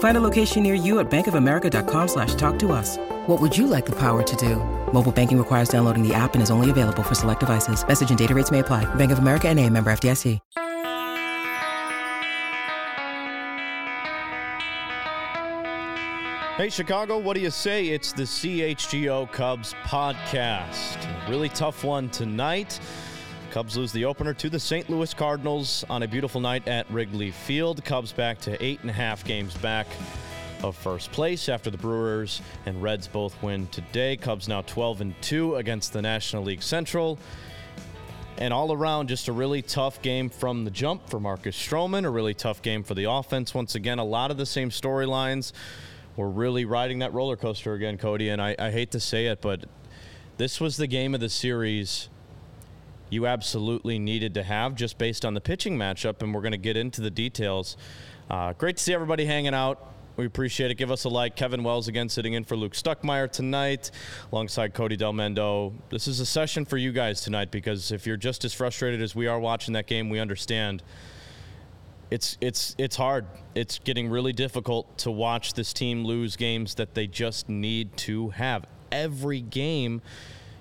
Find a location near you at bankofamerica.com slash talk to us. What would you like the power to do? Mobile banking requires downloading the app and is only available for select devices. Message and data rates may apply. Bank of America and a member FDIC. Hey, Chicago, what do you say? It's the CHGO Cubs podcast. Really tough one tonight. Cubs lose the opener to the St. Louis Cardinals on a beautiful night at Wrigley Field. Cubs back to eight and a half games back of first place after the Brewers and Reds both win today. Cubs now 12 and 2 against the National League Central. And all around, just a really tough game from the jump for Marcus Stroman, a really tough game for the offense. Once again, a lot of the same storylines we're really riding that roller coaster again, Cody. And I, I hate to say it, but this was the game of the series you absolutely needed to have just based on the pitching matchup. And we're going to get into the details. Uh, great to see everybody hanging out. We appreciate it. Give us a like. Kevin Wells again sitting in for Luke Stuckmeyer tonight alongside Cody Delmendo. This is a session for you guys tonight because if you're just as frustrated as we are watching that game, we understand it's it's it's hard. It's getting really difficult to watch this team lose games that they just need to have. Every game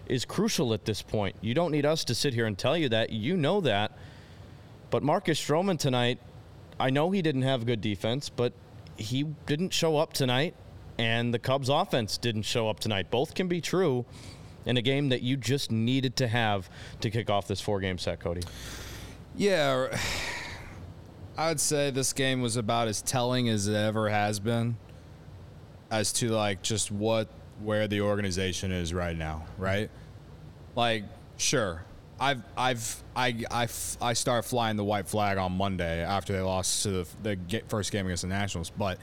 is crucial at this point. You don't need us to sit here and tell you that. You know that. But Marcus Stroman tonight, I know he didn't have good defense, but he didn't show up tonight, and the Cubs offense didn't show up tonight. Both can be true in a game that you just needed to have to kick off this four game set, Cody. Yeah. I'd say this game was about as telling as it ever has been as to like just what where the organization is right now, right? Like, sure, I've I've I I I start flying the white flag on Monday after they lost to the, the first game against the Nationals, but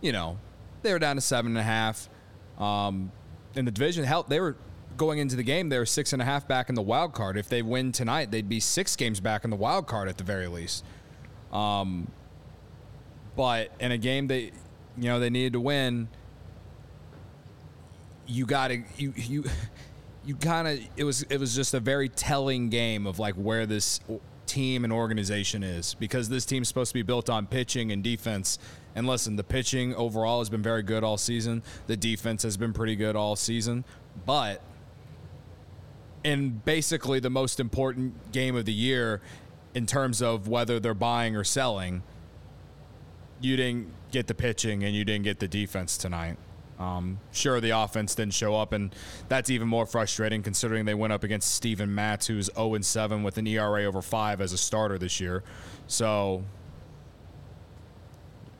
you know they were down to seven and a half. Um, in the division, hell, they were going into the game. They were six and a half back in the wild card. If they win tonight, they'd be six games back in the wild card at the very least. Um, but in a game they you know they needed to win, you got to you you you kind of it was it was just a very telling game of like where this team and organization is because this team's supposed to be built on pitching and defense. And listen, the pitching overall has been very good all season. The defense has been pretty good all season, but in basically the most important game of the year, in terms of whether they're buying or selling, you didn't get the pitching and you didn't get the defense tonight. Um, sure, the offense didn't show up, and that's even more frustrating considering they went up against Steven Matz, who's 0 7 with an ERA over 5 as a starter this year. So,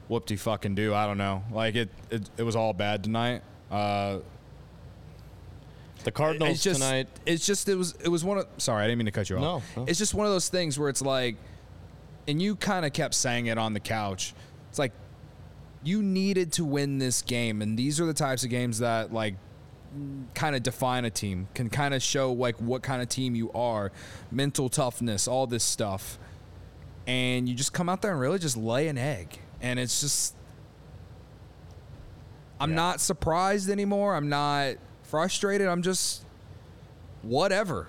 whoop de fucking do. I don't know. Like, it, it, it was all bad tonight. Uh, the Cardinals it's just, tonight. It's just it was it was one of sorry I didn't mean to cut you off. No, no. it's just one of those things where it's like, and you kind of kept saying it on the couch. It's like you needed to win this game, and these are the types of games that like kind of define a team, can kind of show like what kind of team you are, mental toughness, all this stuff, and you just come out there and really just lay an egg, and it's just. I'm Yeah. not surprised anymore. I'm not frustrated. I'm just whatever.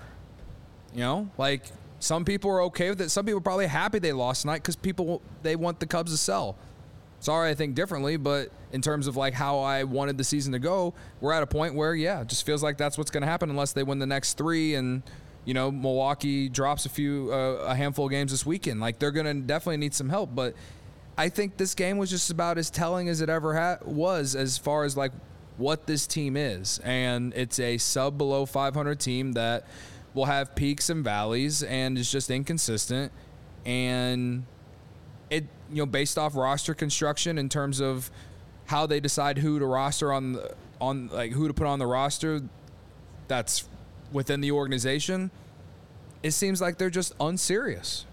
You know, like some people are okay with it. Some people are probably happy they lost tonight because people they want the Cubs to sell. Sorry, I think differently, but in terms of like how I wanted the season to go, we're at a point where yeah, it just feels like that's what's going to happen unless they win the next three and you know Milwaukee drops a few uh, a handful of games this weekend. Like they're going to definitely need some help, but I think this game was just about as telling as it ever ha- was as far as like what this team is. And it's a sub below 500 team that will have peaks and valleys and is just inconsistent. and it you know based off roster construction in terms of how they decide who to roster on the, on like who to put on the roster that's within the organization it seems like they're just unserious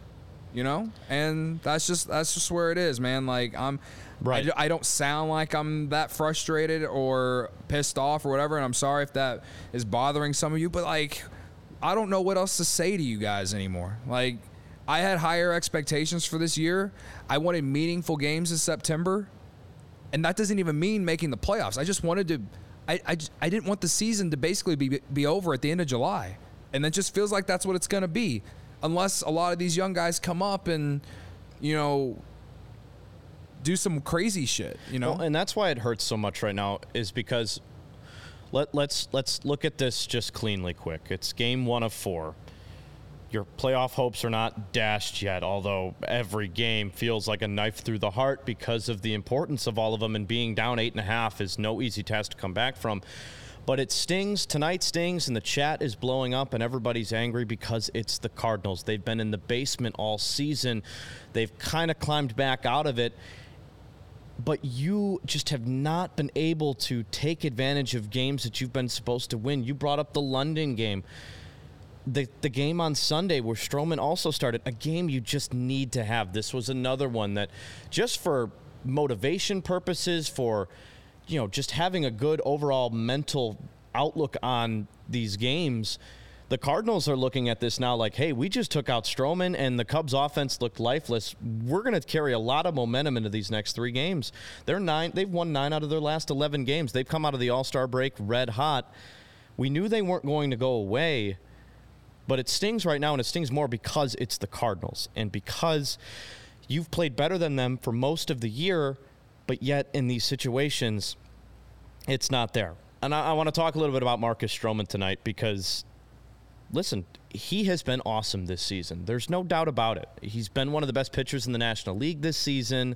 you know? And that's just that's just where it is man. Like i'm Right. I, I don't sound like i'm that frustrated or pissed off or whatever and i'm sorry if that is bothering some of you but like i don't know what else to say to you guys anymore. Like i had higher expectations for this year. I wanted meaningful games in september and that doesn't even mean making the playoffs. I just wanted to i i, I didn't want the season to basically be be over at the end of july. And it just feels like that's what it's going to be. Unless a lot of these young guys come up and you know do some crazy shit you know? Well, and that's why it hurts so much right now is because let let's let's look at this just cleanly quick. It's game 1 of 4. Your playoff hopes are not dashed yet, although every game feels like a knife through the heart because of the importance of all of them and being down eight and a half is no easy task to come back from. But it stings. Tonight stings, and the chat is blowing up, and everybody's angry because it's the Cardinals. They've been in the basement all season. They've kind of climbed back out of it but you just have not been able to take advantage of games that you've been supposed to win. You brought up the London game. The, the game on Sunday where Stroman also started, a game you just need to have. This was another one that just for motivation purposes, for you know, just having a good overall mental outlook on these games, the Cardinals are looking at this now like, hey, we just took out Stroman and the Cubs offense looked lifeless. We're going to carry a lot of momentum into these next three games. They're nine, they've won nine out of their last 11 games. They've come out of the All Star break red hot. We knew they weren't going to go away, but it stings right now, and it stings more because it's the Cardinals and because you've played better than them for most of the year, but yet in these situations, it's not there. And I, I want to talk a little bit about Marcus Stroman tonight because listen, he has been awesome this season. There's no doubt about it. He's been one of the best pitchers in the National League this season.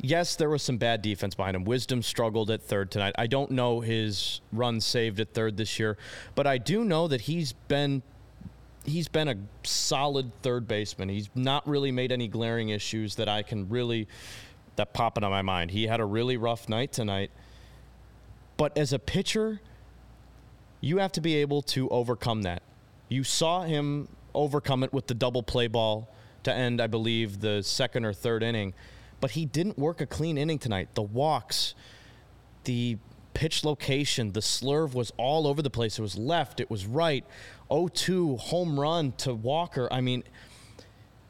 Yes, there was some bad defense behind him. Wisdom struggled at third tonight. I don't know his run saved at third this year, but I do know that he's been he's been a solid third baseman. He's not really made any glaring issues that I can really that pop into my mind. He had a really rough night tonight. But as a pitcher, you have to be able to overcome that. You saw him overcome it with the double play ball to end, I believe, the second or third inning. But he didn't work a clean inning tonight. The walks, the pitch location, the slurve was all over the place. It was left, it was right. 0 2 home run to Walker. I mean,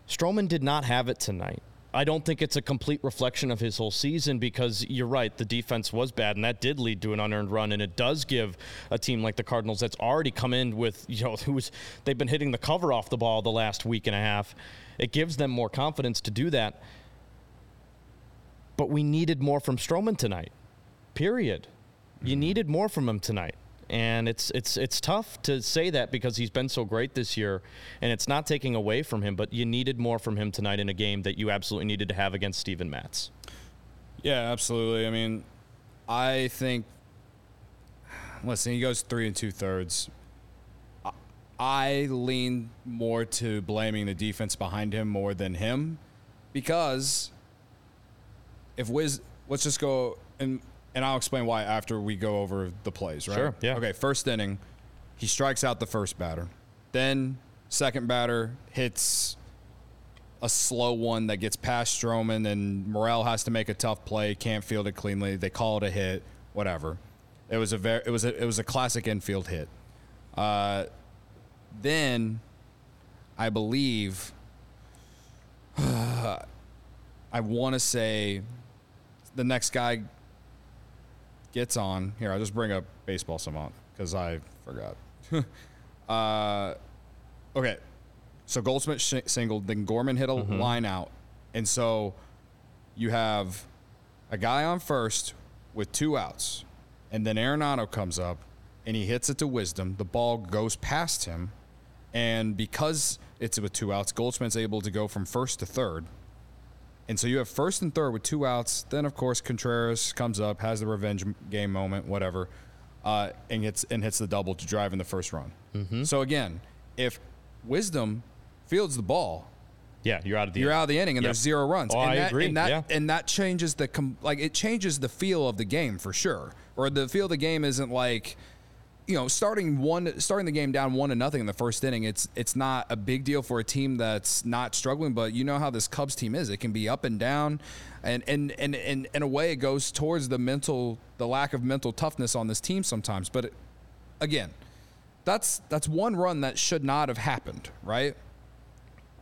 Stroman did not have it tonight. I don't think it's a complete reflection of his whole season because you're right, the defense was bad and that did lead to an unearned run and it does give a team like the Cardinals that's already come in with, you know, who's they've been hitting the cover off the ball the last week and a half. It gives them more confidence to do that. But we needed more from Stroman tonight. Period. You needed more from him tonight. And it's it's it's tough to say that because he's been so great this year, and it's not taking away from him. But you needed more from him tonight in a game that you absolutely needed to have against Steven Matz. Yeah, absolutely. I mean, I think. Listen, he goes three and two thirds. I- I lean more to blaming the defense behind him more than him, because if Wiz, let's just go and and I'll explain why after we go over the plays. Right? Sure, yeah. Okay. First inning, he strikes out the first batter. Then second batter hits a slow one that gets past Stroman, and Morel has to make a tough play, can't field it cleanly. They call it a hit, whatever. It was a very, it was a, it was a classic infield hit. Uh, then, I believe, I want to say, the next guy gets on here. I'll just bring up Baseball Savant because I forgot. uh, okay, so Goldschmidt sh- singled, then Gorman hit a line out, and so you have a guy on first with two outs, and then Arenado comes up and he hits it to Wisdom. The ball goes past him, and because it's with two outs, Goldschmidt's able to go from first to third. And so you have first and third with two outs. Then of course Contreras comes up, has the revenge game moment, whatever, uh, and hits and hits the double to drive in the first run. So again, if Wisdom fields the ball, Yeah, you're out of the you're inning. out of the inning and Yep. there's zero runs. Oh, and I that, agree, And that, yeah. and that changes the com- like it changes the feel of the game for sure. Or the feel of the game isn't like you know starting one starting the game down one to nothing in the first inning. It's it's not a big deal for a team that's not struggling. But you know how this Cubs team is. It can be up and down, and and and, and in a way it goes towards the mental the lack of mental toughness on this team sometimes. But it, again, that's that's one run that should not have happened, right?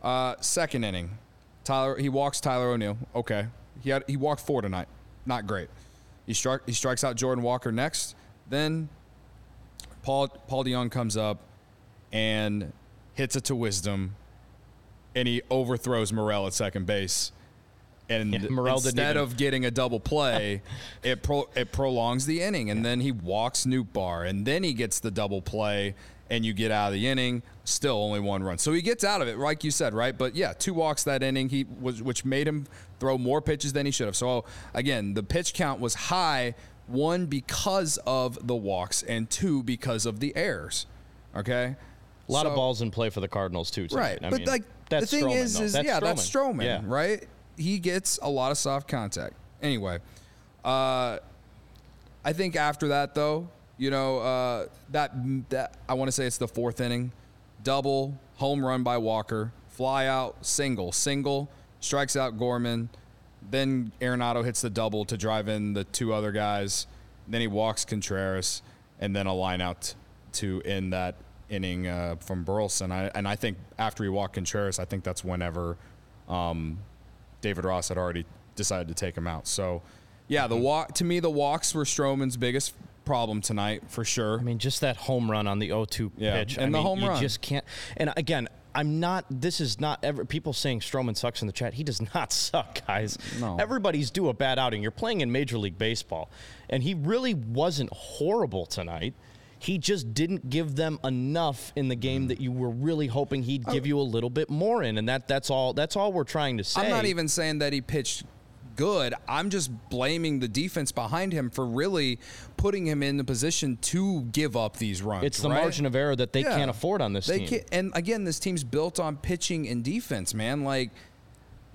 Uh, second inning, Tyler he walks Tyler O'Neill. Okay, he had he walked four tonight, not great. He struck he strikes out Jordan Walker next. Then Paul Paul DeJong comes up and hits it to Wisdom, and he overthrows Morel at second base. And Yeah, instead of getting a double play, it pro, it prolongs the inning, and then he walks Nootbaar, and then he gets the double play, and you get out of the inning. Still only one run, so he gets out of it, like you said, right? But yeah, two walks that inning, he was which made him throw more pitches than he should have. So again, the pitch count was high, one because of the walks, and two because of the errors. Okay, A lot of balls in play for the Cardinals too. Tonight. Right. I but mean, like that's the thing Stroman, is, though. is that's yeah, that's Stroman, Yeah. right? He gets a lot of soft contact. Anyway, uh, I think after that though, you know, uh, that that I want to say it's the fourth inning, double home run by Walker, fly out, single, single, strikes out Gorman. Then Arenado hits the double to drive in the two other guys. Then he walks Contreras, and then a line out to end that inning uh, from Burleson. I, and I think after he walked Contreras, I think that's whenever um, David Ross had already decided to take him out. So, yeah, Mm-hmm. the walk to me, the walks were Stroman's biggest problem tonight for sure. I mean, just that home run on the 0-2 Yeah, pitch. and I the mean, home you run. just can't. And again, I'm not. This is not ever. People saying Stroman sucks in the chat. He does not suck, guys. No. Everybody's due a bad outing. You're playing in Major League Baseball, and he really wasn't horrible tonight. He just didn't give them enough in the game hmm. that you were really hoping he'd oh. give you a little bit more in, and that that's all. That's all we're trying to say. I'm not even saying that he pitched good. I'm just blaming the defense behind him for really putting him in the position to give up these runs. It's the right? margin of error that they Yeah. can't afford on this They team. Can't, and again, this team's built on pitching and defense, man. Like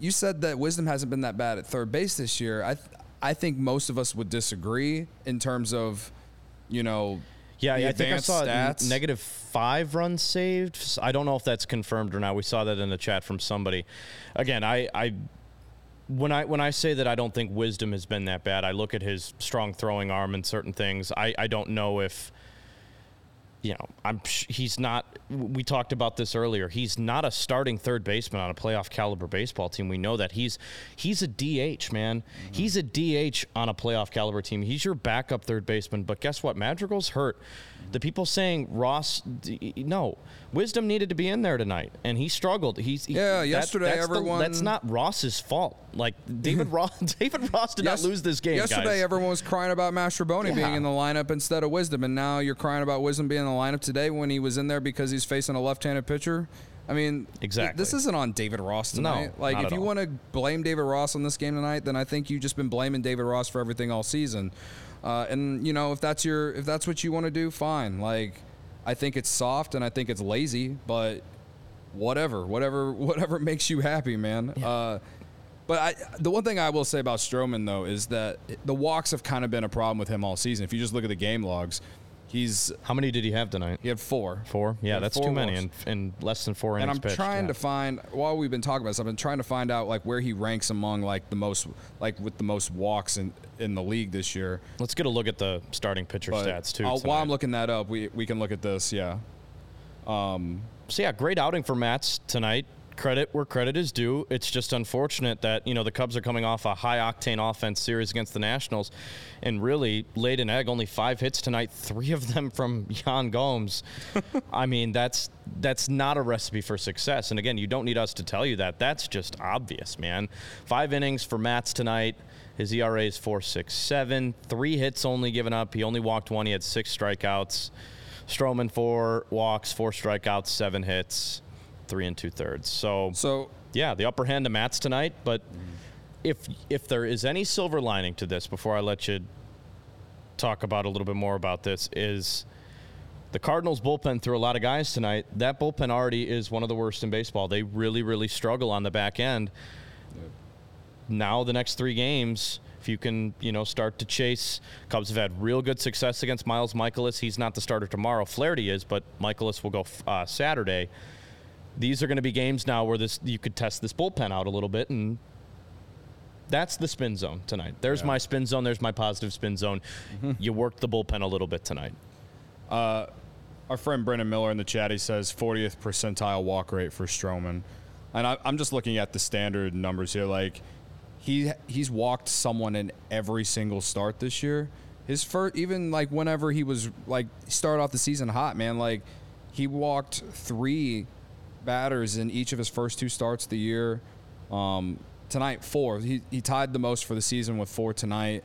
you said that Wisdom hasn't been that bad at third base this year. I th- I think most of us would disagree in terms of, you know, Yeah, the I think I saw stats. negative five runs saved. I don't know if that's confirmed or not. We saw that in the chat from somebody. Again, I, I when I when I say that I don't think Wisdom has been that bad, I look at his strong throwing arm and certain things. I, I don't know if you know, I'm he's not. We talked about this earlier. He's not a starting third baseman on a playoff caliber baseball team. We know that he's he's a DH man. Mm-hmm. He's a DH on a playoff caliber team. He's your backup third baseman. But guess what? Madrigal's hurt. The people saying Ross, no, Wisdom needed to be in there tonight, and he struggled. He's he- Yeah, yesterday that's the- everyone- that's not Ross's fault. Like David Ross, David Ross did Yes- not lose this game. Yesterday, guys. everyone was crying about Mastrobuoni being in the lineup instead of Wisdom, and now you're crying about Wisdom being in the lineup today when he was in there because he's facing a left-handed pitcher. I mean, Exactly. This isn't on David Ross No, tonight. like, not if you want to blame David Ross on this game tonight, then I think you've just been blaming David Ross for everything all season. Uh, and you know, if that's your, if that's what you want to do, fine. Like, I think it's soft and I think it's lazy, but whatever, whatever, whatever makes you happy, man. Uh, but I, the one thing I will say about Stroman though is that the walks have kind of been a problem with him all season. If you just look at the game logs, he's How many did he have tonight? he had four. Four? Yeah, that's four too many in less than four And I'm pitched, trying yeah. to find while we've been talking about this, I've been trying to find out like where he ranks among like the most like with the most walks in in the league this year. Let's get a look at the starting pitcher But stats too. While I'm looking that up, we we can look at this. Yeah. Um, so yeah, great outing for Matz tonight. Credit where credit is due. It's just unfortunate that you know the Cubs are coming off a high octane offense series against the Nationals, and really laid an egg. Only five hits tonight, three of them from Yan Gomes. I mean, that's that's not a recipe for success. And again, you don't need us to tell you that. That's just obvious, man. Five innings for Matz tonight. His ERA is four six seven. Three hits only given up. He only walked one. He had six strikeouts. Stroman four walks, four strikeouts, seven hits, three and two thirds. So, So yeah, the upper hand to Matz tonight. But if if there is any silver lining to this, before I let you talk about a little bit more about this, is The Cardinals bullpen threw a lot of guys tonight. That bullpen already is one of the worst in baseball. They really, really struggle on the back end. Now the next three games, if you can, you know, start to chase. Cubs have had real good success against Miles Mikolas. He's not the starter tomorrow. Flaherty is, but Mikolas will go uh, Saturday. These are going to be games now where this you could test this bullpen out a little bit, and that's the spin zone tonight. There's Yeah. my spin zone. There's my positive spin zone. Mm-hmm. You worked the bullpen a little bit tonight. Uh, our friend Brendan Miller in the chat, he says 40th percentile walk rate for Stroman. And I, I'm just looking at the standard numbers here. Like, he he's walked someone in every single start this year. His first, even like whenever he was like started off the season hot, man. Like, he walked three batters in each of his first two starts of the year. Um, tonight, four. He, he tied the most for the season with four tonight.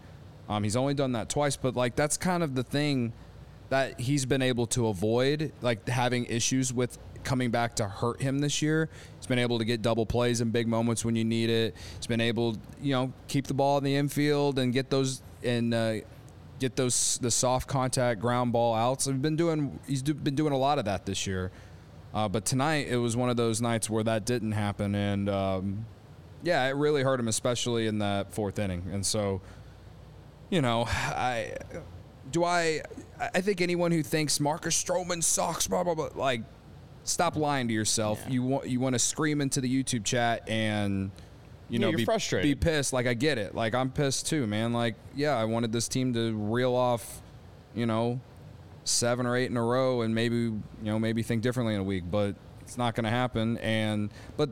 Um, he's only done that twice, but like that's kind of the thing that he's been able to avoid, like having issues with coming back to hurt him this year. He's been able to get double plays in big moments when you need it. He's been able, you know, keep the ball in the infield and get those and uh, get those the soft contact ground ball outs. I've been doing. He's been doing a lot of that this year. Uh, but tonight it was one of those nights where that didn't happen, and um, yeah, it really hurt him, especially in that fourth inning. And so, you know, I do I I think anyone who thinks Marcus Stroman sucks, blah blah blah, like stop lying to yourself. You want you want to scream into the YouTube chat and you Yeah, know be frustrated. be pissed. Like I get it. Like I'm pissed too, man. Like yeah, I wanted this team to reel off, you know, seven or eight in a row and maybe you know maybe think differently in a week, but it's not going to happen. And but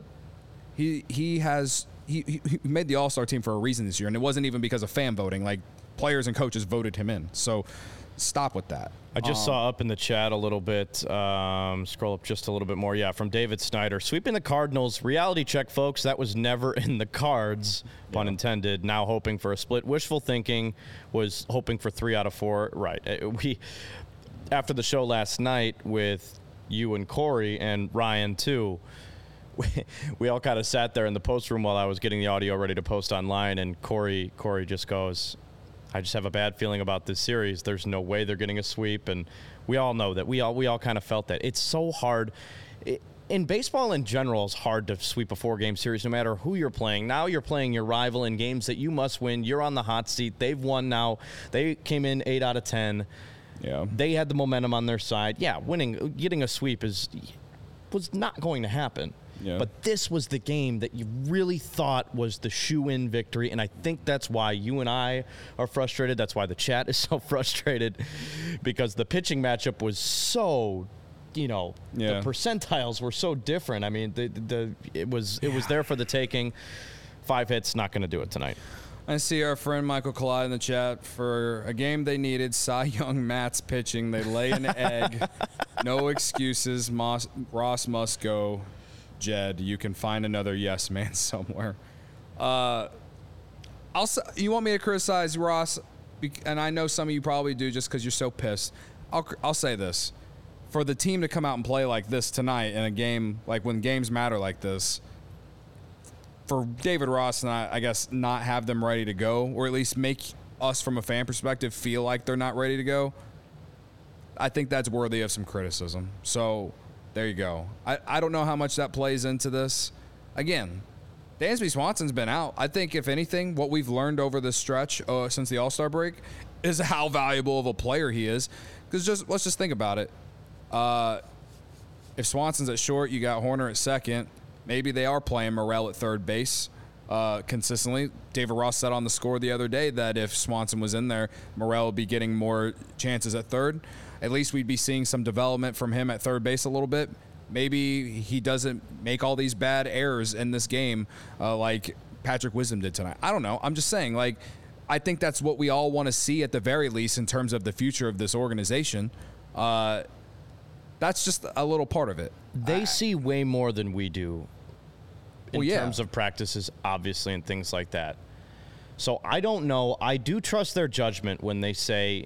he he has he, he made the All Star team for a reason this year, and it wasn't even because of fan voting. Like players and coaches voted him in. So stop with that. I just saw up in the chat a little bit. Um, scroll up just a little bit more. Yeah, from David Snyder. Sweeping the Cardinals. Reality check, folks. That was never in the cards, pun intended. Now hoping for a split. Wishful thinking was hoping for three out of four. Right. We, after the show last night with you and Corey and Ryan, too, we, we all kind of sat there in the post room while I was getting the audio ready to post online, and Corey Corey just goes, "I just have a bad feeling about this series. There's no way they're getting a sweep," and we all know that. We all we all kind of felt that. It's so hard. It, in baseball in general, it's hard to sweep a four-game series, no matter who you're playing. Now you're playing your rival in games that you must win. You're on the hot seat. They've won now. They came in eight out of ten. Yeah. They had the momentum on their side. Yeah, winning, getting a sweep is was not going to happen. Yeah. But this was the game that you really thought was the shoe-in victory, and I think that's why you and I are frustrated. That's why the chat is so frustrated because the pitching matchup was so, you know, Yeah. the percentiles were so different. I mean, the the it was it was there for the taking. Five hits, not going to do it tonight. I see our friend Michael Collide in the chat for a game they needed. Cy Young Matz pitching. They lay an egg. No excuses. Moss, Ross must go. Jed, you can find another yes man somewhere. Uh, I'll. You want me to criticize Ross? And I know some of you probably do, just because you're so pissed. I'll. I'll say this: for the team to come out and play like this tonight in a game, like when games matter like this, for David Ross and I, I guess not have them ready to go, or at least make us from a fan perspective feel like they're not ready to go. I think that's worthy of some criticism. So there you go. I, I don't know how much that plays into this. Again, Dansby Swanson's been out. I think if anything, what we've learned over this stretch uh, since the All Star break is how valuable of a player he is. Because just let's just think about it. Uh, if Swanson's at short, you got Hoerner at second. Maybe they are playing Morel at third base uh, consistently. David Ross said on the score the other day that if Swanson was in there, Morel would be getting more chances at third. At least we'd be seeing some development from him at third base a little bit. Maybe he doesn't make all these bad errors in this game uh, like Patrick Wisdom did tonight. I don't know. I'm just saying, like, I think that's what we all want to see at the very least in terms of the future of this organization. Uh, that's just a little part of it. They see way more than we do in Well, yeah. terms of practices, obviously, and things like that. So I don't know. I do trust their judgment when they say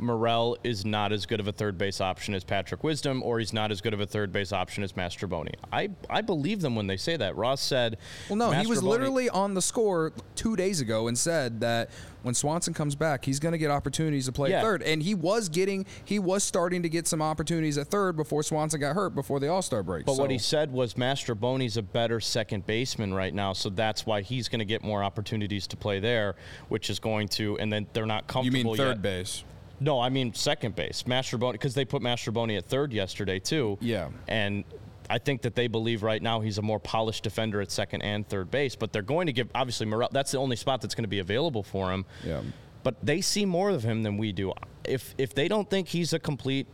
Morel is not as good of a third base option as Patrick Wisdom, or he's not as good of a third base option as Mastrobuoni. I, I believe them when they say that. Ross said, Well, no, he was literally on the score two days ago and said that when Swanson comes back, he's going to get opportunities to play Yeah. third, and he was getting, he was starting to get some opportunities at third before Swanson got hurt before the All Star break. But what he said was Mastrobuoni's a better second baseman right now, so that's why he's going to get more opportunities to play there, which is going to, and then they're not comfortable. you mean third yet. base? No, I mean second base. Mastrobuoni, because they put Mastrobuoni at third yesterday too. Yeah. And I think that they believe right now he's a more polished defender at second and third base. But they're going to give obviously Morel. That's the only spot that's going to be available for him. Yeah. But they see more of him than we do. If if they don't think he's a complete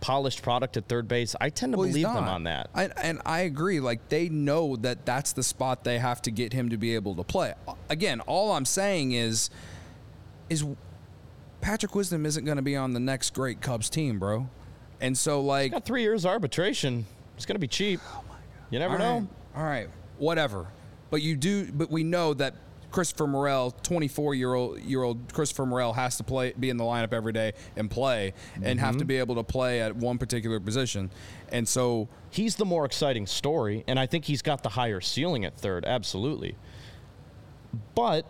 polished product at third base, I tend to Well, believe them on that. I, and I agree. Like they know that that's the spot they have to get him to be able to play. Again, all I'm saying is, is Patrick Wisdom isn't going to be on the next great Cubs team, bro. And so, like, Got three years arbitration. It's going to be cheap. Oh You never all know. right, all right, whatever. But you do. But we know that Christopher Morel, 24 year old year old Christopher Morel, has to play, be in the lineup every day and play, and have Mm-hmm. to be able to play at one particular position. And so, he's the more exciting story, and I think he's got the higher ceiling at third, absolutely. But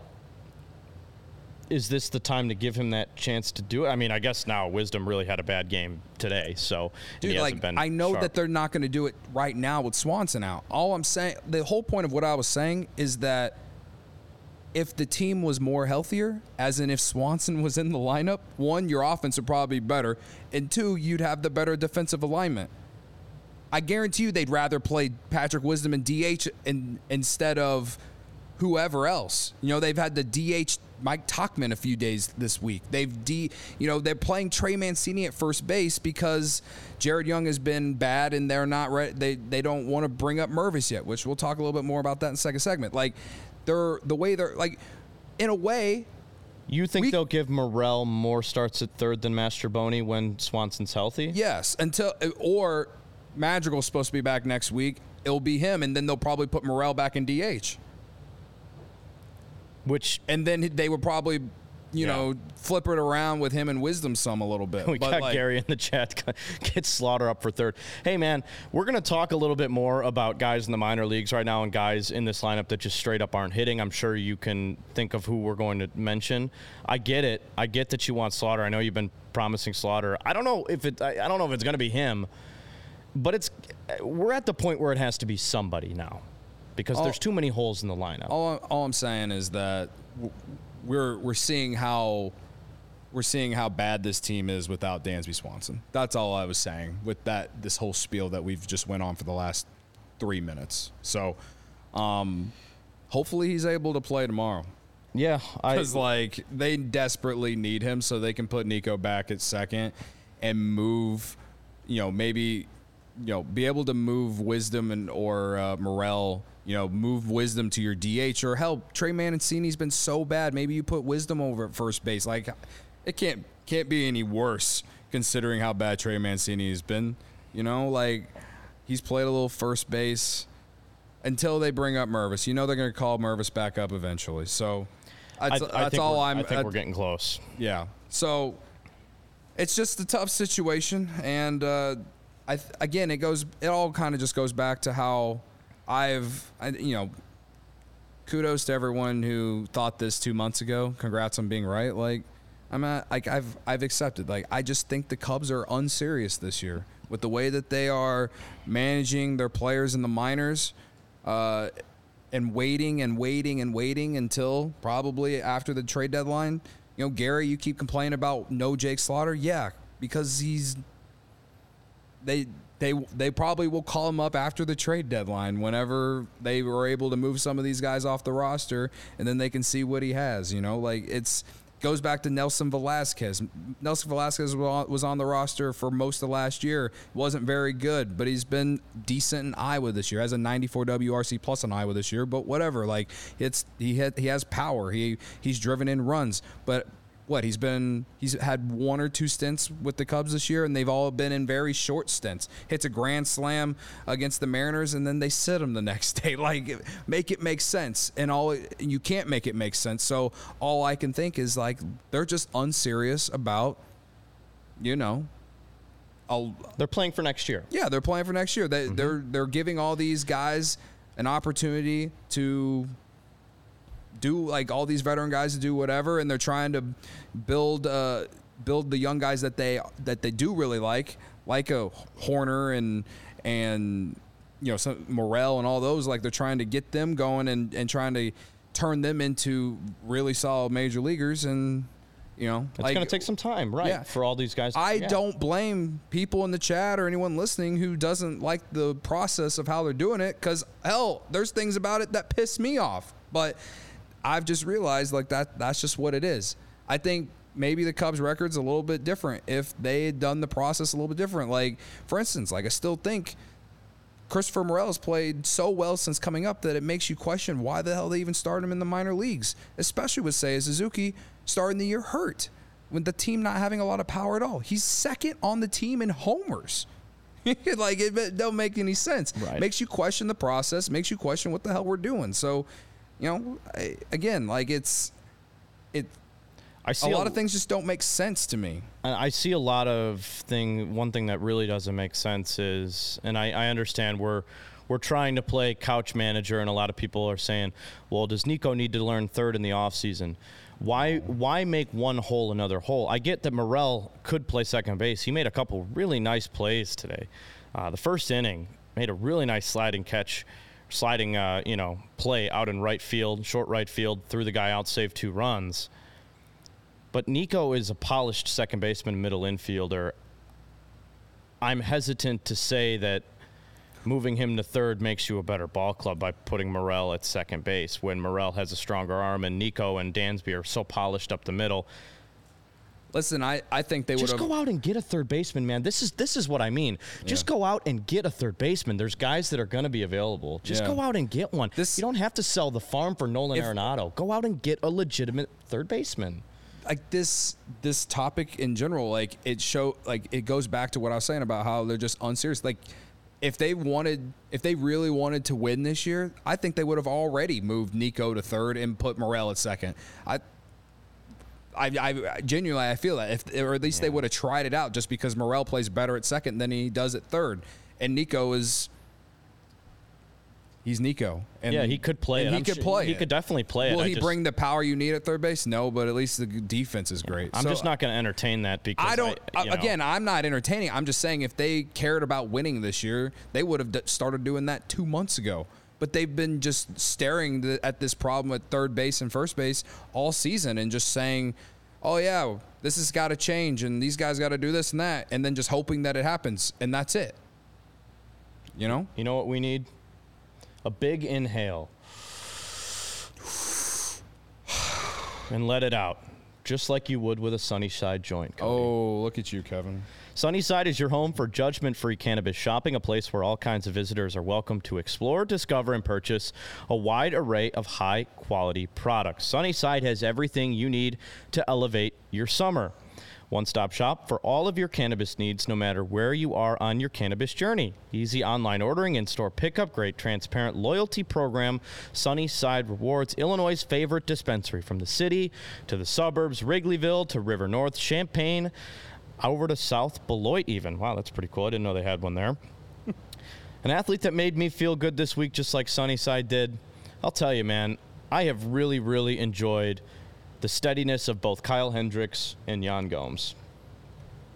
is this the time to give him that chance to do it? I mean, I guess now Wisdom really had a bad game today, so Dude, he hasn't like been I know sharp. that they're not going to do it right now with Swanson out. All I'm saying, the whole point of what I was saying is that if the team was more healthier, as in if Swanson was in the lineup, one, your offense would probably be better, and two, you'd have the better defensive alignment. I guarantee you they'd rather play Patrick Wisdom and DH in, instead of whoever else. You know, they've had the DH Mike Tauchman a few days this week. They've D, you know, they're playing Trey Mancini at first base because Jared Young has been bad and they're not ready. They they don't want to bring up Mervis yet, which we'll talk a little bit more about that in the second segment. Like they're the way they're like, in a way, You think we- they'll give Morel more starts at third than Mastrobuoni when Swanson's healthy? Yes, until or Madrigal's supposed to be back next week. It'll be him, and then they'll probably put Morel back in DH, Which and then they would probably, you Yeah. know, flip it around with him and Wisdom some a little bit. We But, got like, Gary in the chat. Get Slaughter up for third. Hey, man, we're going to talk a little bit more about guys in the minor leagues right now and guys in this lineup that just straight up aren't hitting. I'm sure you can think of who we're going to mention. I get it. I get that you want Slaughter. I know you've been promising Slaughter. I don't know if it. I I don't know if it's going to be him, but it's. We're at the point where it has to be somebody now, because All- there's too many holes in the lineup. all, all I'm saying is that we're we're seeing how we're seeing how bad this team is without Dansby Swanson. That's all I was saying with that this whole spiel that we've just went on for the last three minutes. So, um, hopefully he's able to play tomorrow. yeah, Because like they desperately need him so they can put Nico back at second and move, you know, maybe, you know, be able to move Wisdom and or uh, Morel, you know, move Wisdom to your DH or help Trey Mancini's been so bad. Maybe you put Wisdom over at first base. Like it can't can't be any worse considering how bad Trey Mancini has been. You know, like he's played a little first base until they bring up Mervis. You know they're going to call Mervis back up eventually. So I, that's, I that's all I'm. I think uh, we're getting close. yeah. So it's just a tough situation, and uh, I th- again, it goes. It all kind of just goes back to how I've, I, you know, kudos to everyone who thought this two months ago. Congrats on being right. Like I'm at, like I've I've accepted. Like I just think the Cubs are unserious this year with the way that they are managing their players in the minors. Uh, and waiting and waiting and waiting until probably after the trade deadline. You know, Gary, you keep complaining about no Jake Slaughter. Yeah, because he's they they they probably will call him up after the trade deadline whenever they were able to move some of these guys off the roster and then they can see what he has, you know? Like it's goes back to Nelson Velázquez. Nelson Velázquez was on the roster for most of last year. Wasn't very good, but he's been decent in Iowa this year. Has a 94 WRC plus in Iowa this year, but whatever. Like it's he had, he has power. He he's driven in runs, but what he's been he's had one or two stints with the Cubs this year and they've all been in very short stints. Hits a grand slam against the Mariners and then they sit him the next day. Like make it make sense. And all you can't make it make sense. So all I can think is like they're just unserious about you know, a, They're playing for next year. yeah, they're playing for next year. They, mm-hmm. They're they're giving all these guys an opportunity to do like all these veteran guys to do whatever, and they're trying to build uh, build the young guys that they that they do really like, like a Hoerner and and you know some Morel and all those. Like they're trying to get them going and and trying to turn them into really solid major leaguers and. You know, It's like going to take some time, right? Yeah. For all these guys. I yeah. don't blame people in the chat or anyone listening who doesn't like the process of how they're doing it because hell, there's things about it that piss me off. But I've just realized like that that's just what it is. I think maybe the Cubs record's a little bit different if they had done the process a little bit different. Like for instance, like I still think Christopher Morel has played so well since coming up that it makes you question why the hell they even started him in the minor leagues, especially with Seiya Suzuki starting the year hurt, with the team not having a lot of power at all. He's second on the team in homers. like it, it don't make any sense. Right. Makes you question the process. Makes you question what the hell we're doing. So, you know, I, again, like it's it. I A see a lot of things just don't make sense to me. I see a lot of thing. One thing that really doesn't make sense is, and I, I understand we're we're trying to play couch manager, and a lot of people are saying, "Well, does Nico need to learn third in the offseason? Why why make one hole another hole?" I get that Morel could play second base. He made a couple really nice plays today. Uh, the first inning made a really nice sliding catch, sliding uh, you know play out in right field, short right field, threw the guy out, saved two runs. But Nico is a polished second baseman, middle infielder. I'm hesitant to say that moving him to third makes you a better ball club by putting Morel at second base when Morel has a stronger arm and Nico and Dansby are so polished up the middle. Listen, I, I think they would Just go out and get a third baseman, man. This is this is what I mean. Just go out and get a third baseman. There's guys that are going to be available. Just Yeah. go out and get one. This- you don't have to sell the farm for Nolan If- Arenado. Go out and get a legitimate third baseman. like this this topic in general like it show like it goes back to what i was saying about how they're just unserious like if they wanted if they really wanted to win this year i think they would have already moved nico to third and put morel at second i I, I genuinely I feel that if or at least they would have tried it out just because Morel plays better at second than he does at third, and Nico is he's Nico. And yeah, he could play it. He I'm could su- play. He it. could definitely play it. Will I he just- bring the power you need at third base? No, but at least the defense is great. I'm So, just not going to entertain that because I don't. I, know, again, I'm not entertaining. I'm just saying if they cared about winning this year, they would have d- started doing that two months ago. But they've been just staring th- at this problem at third base and first base all season and just saying, "Oh yeah, this has got to change, and these guys got to do this and that," and then just hoping that it happens, and that's it. You know? You know what we need? A big inhale. and let it out, just like you would with a Sunnyside joint. Cody. Oh, look at you, Kevin. Sunnyside is your home for judgment free cannabis shopping, a place where all kinds of visitors are welcome to explore, discover, and purchase a wide array of high quality products. Sunnyside has everything you need to elevate your summer. One stop shop for all of your cannabis needs, no matter where you are on your cannabis journey. Easy online ordering, in store pickup, great transparent loyalty program. Sunnyside Rewards, Illinois' favorite dispensary from the city to the suburbs, Wrigleyville to River North, Champaign over to South Beloit, even. Wow, that's pretty cool. I didn't know they had one there. An athlete that made me feel good this week, just like Sunnyside did. I'll tell you, man, I have really, really enjoyed the steadiness of both Kyle Hendricks and Yan Gomes.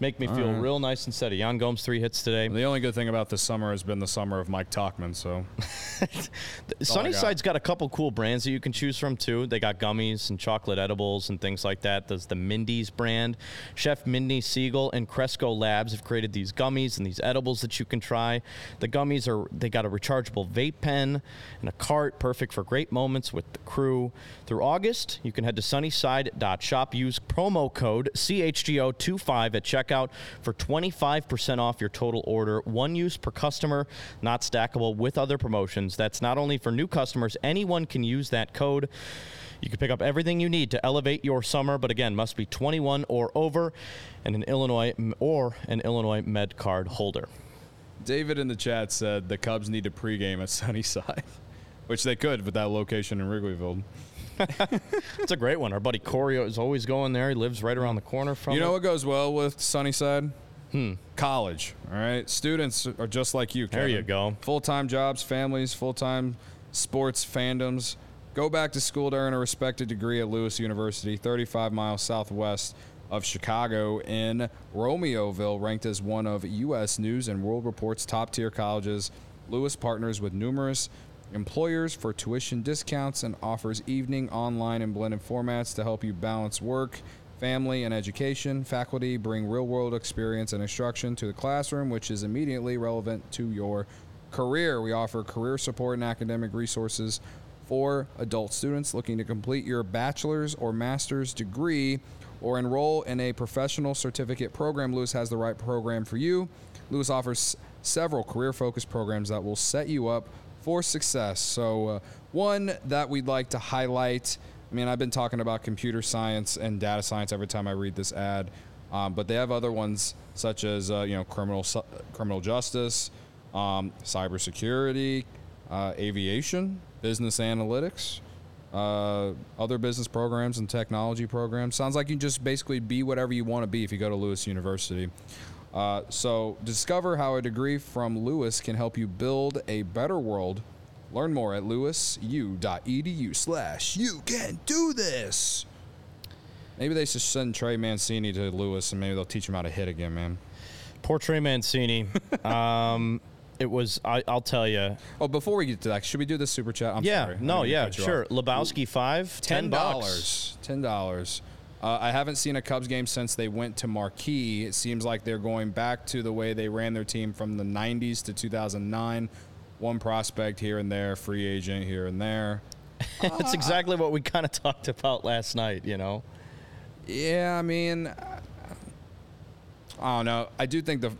Make me feel real nice and steady. Yan Gomes, three hits today. The only good thing about this summer has been the summer of Mike Tauchman. So Sunnyside's got a couple cool brands that you can choose from too. They got gummies and chocolate edibles and things like that. There's the Mindy's brand. Chef Mindy Siegel and Cresco Labs have created these gummies and these edibles that you can try. The gummies are they got a rechargeable vape pen and a cart, perfect for great moments with the crew. Through August, you can head to sunnyside.shop. Use promo code CHGO25 at checkout for 25% off your total order. One use per customer, not stackable with other promotions. That's not only for new customers, anyone can use that code. You can pick up everything you need to elevate your summer, but again, must be 21 or over and an Illinois or an Illinois Med card holder. David in the chat said the Cubs need to pregame at Sunnyside, which they could with that location in Wrigleyville. It's a great one. Our buddy Corey is always going there. He lives right around the corner from You know it. what goes well with Sunnyside? Hmm. College. All right. Students are just like you. There you go. Full time jobs, families, full time sports fandoms. Go back to school to earn a respected degree at Lewis University, 35 miles southwest of Chicago in Romeoville, ranked as one of U.S. News and World Report's top tier colleges. Lewis partners with numerous employers for tuition discounts and offers evening, online, and blended formats to help you balance work, family, and education. Faculty bring real world experience and instruction to the classroom, which is immediately relevant to your career. We offer career support and academic resources for adult students looking to complete your bachelor's or master's degree or enroll in a professional certificate program. Lewis has the right program for you. Lewis offers several career focused programs that will set you up for success. So, uh, one that we'd like to highlight I mean, I've been talking about computer science and data science every time I read this ad, um, but they have other ones such as uh, you know criminal su- criminal justice, um, cybersecurity, uh, aviation, business analytics, uh, other business programs and technology programs. Sounds like you can just basically be whatever you want to be if you go to Lewis University. Uh, so discover how a degree from Lewis can help you build a better world. Learn more at lewisu.edu slash you can do this. Maybe they should send Trey Mancini to Lewis and maybe they'll teach him how to hit again, man. Poor Trey Mancini. um, it was. I, I'll tell you. Oh, before we get to that, should we do the super chat? I'm Yeah. sorry. No. didn't mean to Yeah. Sure. off. Lebowski five. Ten dollars. Ten dollars. Uh, I haven't seen a Cubs game since they went to Marquee. It seems like they're going back to the way they ran their team from the '90s to 2009. One prospect here and there, free agent here and there. That's exactly what we kind of talked about last night. You know. Yeah, I mean, I don't know. I do think the.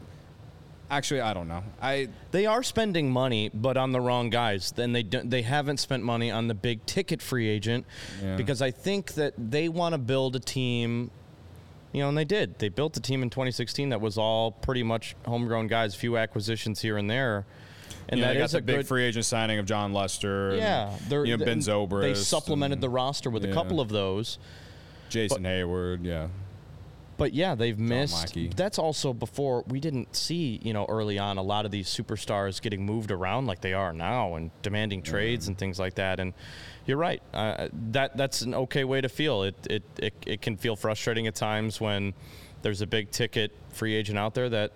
Actually, I don't know. I They are spending money, but on the wrong guys. Then they don't, they haven't spent money on the big ticket free agent Yeah. because I think that they want to build a team. You know, and they did. They built a team in 2016 that was all pretty much homegrown guys, few acquisitions here and there. And you know, that they got is the a big good, free agent signing of Jon Lester. and, Yeah, they're- you know Ben Zobrist. They supplemented and the roster with a yeah. couple of those. Jason Heyward. Yeah, But yeah, they've missed. That's also before we didn't see, you know, early on a lot of these superstars getting moved around like they are now and demanding trades and things like that. And you're right. Uh, that that's an okay way to feel. It, it it it can feel frustrating at times when there's a big ticket free agent out there that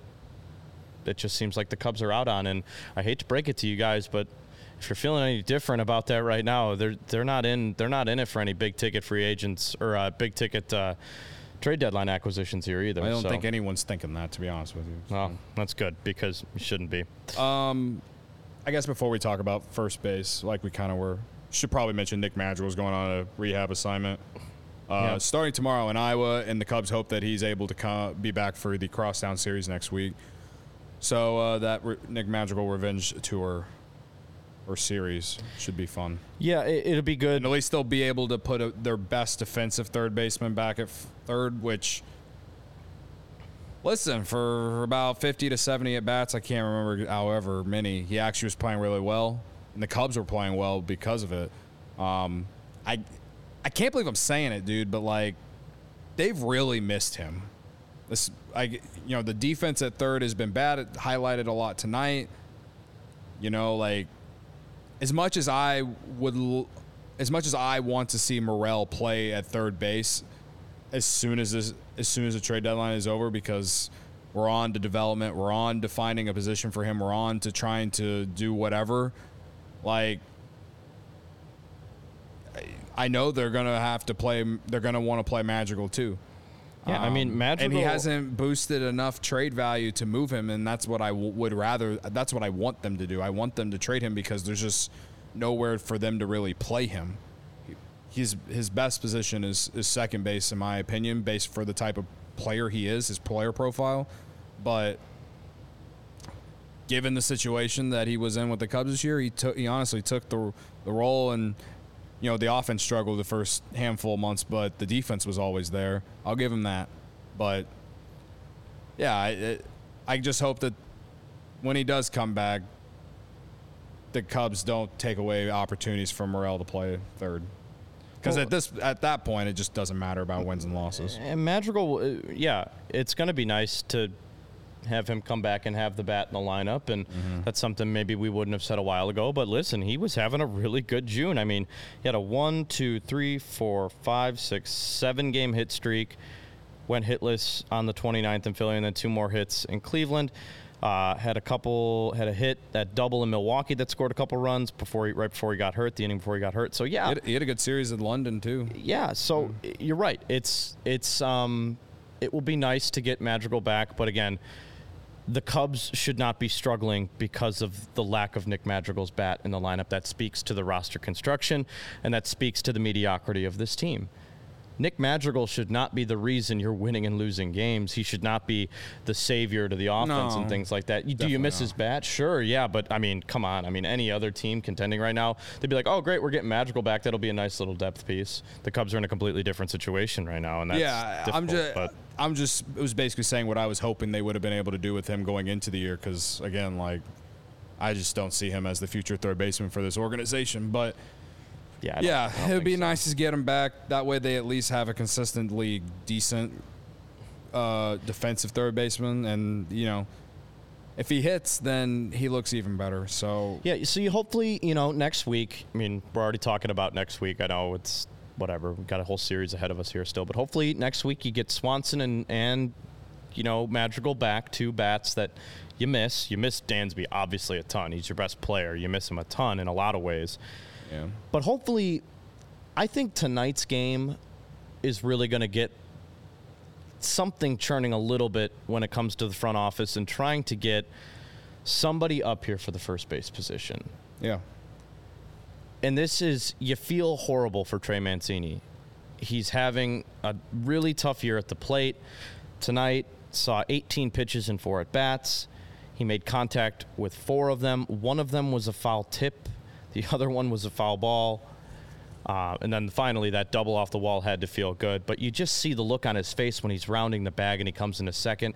it just seems like the Cubs are out on. And I hate to break it to you guys, but if you're feeling any different about that right now, they're they're not in they're not in it for any big ticket free agents or uh, big ticket uh, trade deadline acquisitions here either. I don't so- think anyone's thinking that. To be honest with you. Well, that's good because you shouldn't be. I guess before we talk about first base, like we kind of were, should probably mention Nick Madrigal's going on a rehab assignment. Uh, Yeah. Starting tomorrow in Iowa, and the Cubs hope that he's able to co- be back for the Crosstown Series next week. So uh, that re- Nick Madrigal Revenge Tour or series should be fun. Yeah, it, it'll be good. And at least they'll be able to put a, their best defensive third baseman back at f- third, which, listen, for about 50 to 70 at bats, I can't remember however many, he actually was playing really well. And the Cubs were playing well because of it. Um, I, I can't believe I'm saying it, dude, but like, they've really missed him. This, I, you know, the defense at third has been bad. It highlighted a lot tonight. You know, like as much as I would, as much as I want to see Morel play at third base, as soon as this, as soon as the trade deadline is over, because we're on to development, we're on to finding a position for him, we're on to trying to do whatever. Like, I- know they're gonna have to play. They're gonna want to play Magical too. Yeah, I mean, Um, Madrigal. and he hasn't boosted enough trade value to move him, and that's what I w- would rather. That's what I want them to do. I want them to trade him because there's just nowhere for them to really play him. He's his best position is is second base, in my opinion, based for the type of player he is, his player profile. But given the situation that he was in with the Cubs this year, he took he honestly took the the role and you know the offense struggled the first handful of months, but the defense was always there. I'll give him that. But yeah, I I just hope that when he does come back, the Cubs don't take away opportunities for Morel to play third. Because at this at that point, it just doesn't matter about wins and losses. And Madrigal, uh, yeah, it's going to be nice to have him come back and have the bat in the lineup, and Mm-hmm. that's something maybe we wouldn't have said a while ago. But listen, he was having a really good June. I mean, he had a one, two, three, four, five, six, seven game hit streak. Went hitless on the 29th in Philly, and then two more hits in Cleveland. Uh, had a couple, had a hit that double in Milwaukee that scored a couple runs before he, right before he got hurt, the inning before he got hurt. So yeah, He had, he had a good series in London too. yeah, so i- you're right. It's it's um it will be nice to get Madrigal back, but again, the Cubs should not be struggling because of the lack of Nick Madrigal's bat in the lineup. That speaks to the roster construction and that speaks to the mediocrity of this team. Nick Madrigal should not be the reason you're winning and losing games. He should not be the savior to the offense and things like that. Do you miss not. his bat? Sure, yeah, but I mean, come on. I mean, any other team contending right now, they'd be like, "Oh, great, we're getting Madrigal back. That'll be a nice little depth piece." The Cubs are in a completely different situation right now, and that's yeah, I'm just But I'm just it was basically saying what I was hoping they would have been able to do with him going into the year because again, like I just don't see him as the future third baseman for this organization. But yeah, yeah, it would be so. nice to get him back. That way, they at least have a consistently decent uh, defensive third baseman, and you know, if he hits, then he looks even better. So Yeah, so you hopefully, you know, next week. I mean, we're already talking about next week. I know it's whatever. We've got a whole series ahead of us here still, but hopefully next week you get Swanson and and you know Madrigal back, two bats that you miss. You miss Dansby obviously a ton. He's your best player. You miss him a ton in a lot of ways. Yeah, But hopefully, I think tonight's game is really going to get something churning a little bit when it comes to the front office and trying to get somebody up here for the first base position. yeah, And this is, you feel horrible for Trey Mancini. He's having a really tough year at the plate. Tonight, saw 18 pitches and four at bats. He made contact with four of them. One of them was a foul tip, the other one was a foul ball. Uh, and then finally, that double off the wall had to feel good. But you just see the look on his face when he's rounding the bag and he comes in a second.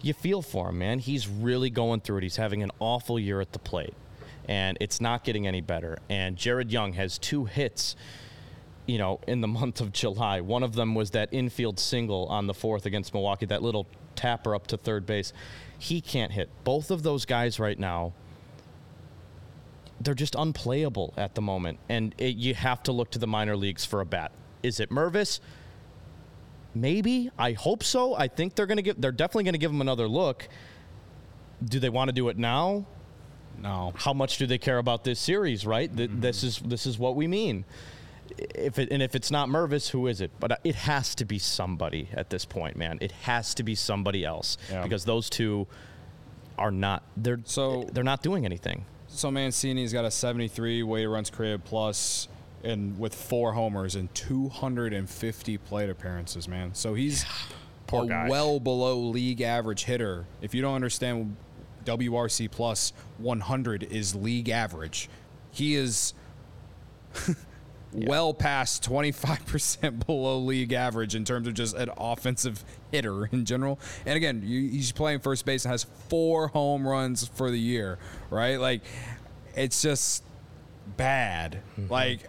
You feel for him, man. He's really going through it. He's having an awful year at the plate, and it's not getting any better. And Jared Young has two hits, you know, in the month of July. One of them was that infield single on the fourth against Milwaukee, that little tapper up to third base. He can't hit. Both of those guys right now they're just unplayable at the moment, and it, you have to look to the minor leagues for a bat. Is it Mervis? Maybe. I hope so. I think they're going to give. They're definitely going to give him another look. Do they want to do it now? no, How much do they care about this series? Right. Th- This is this is what we mean. If it, and if it's not Mervis, who is it? But uh, it has to be somebody at this point, man. It has to be somebody else Yeah. because those two are not. They're So- they're not doing anything. So Mancini's got a 73 weighted runs created plus, and with four homers and 250 plate appearances, man. So he's Poor a guy. well below league average hitter. If you don't understand, WRC plus 100 is league average. He is well past 25% below league average in terms of just an offensive hitter in general. And again, you, he's playing first base and has four home runs for the year, right? Like, it's just bad. Mm-hmm. Like,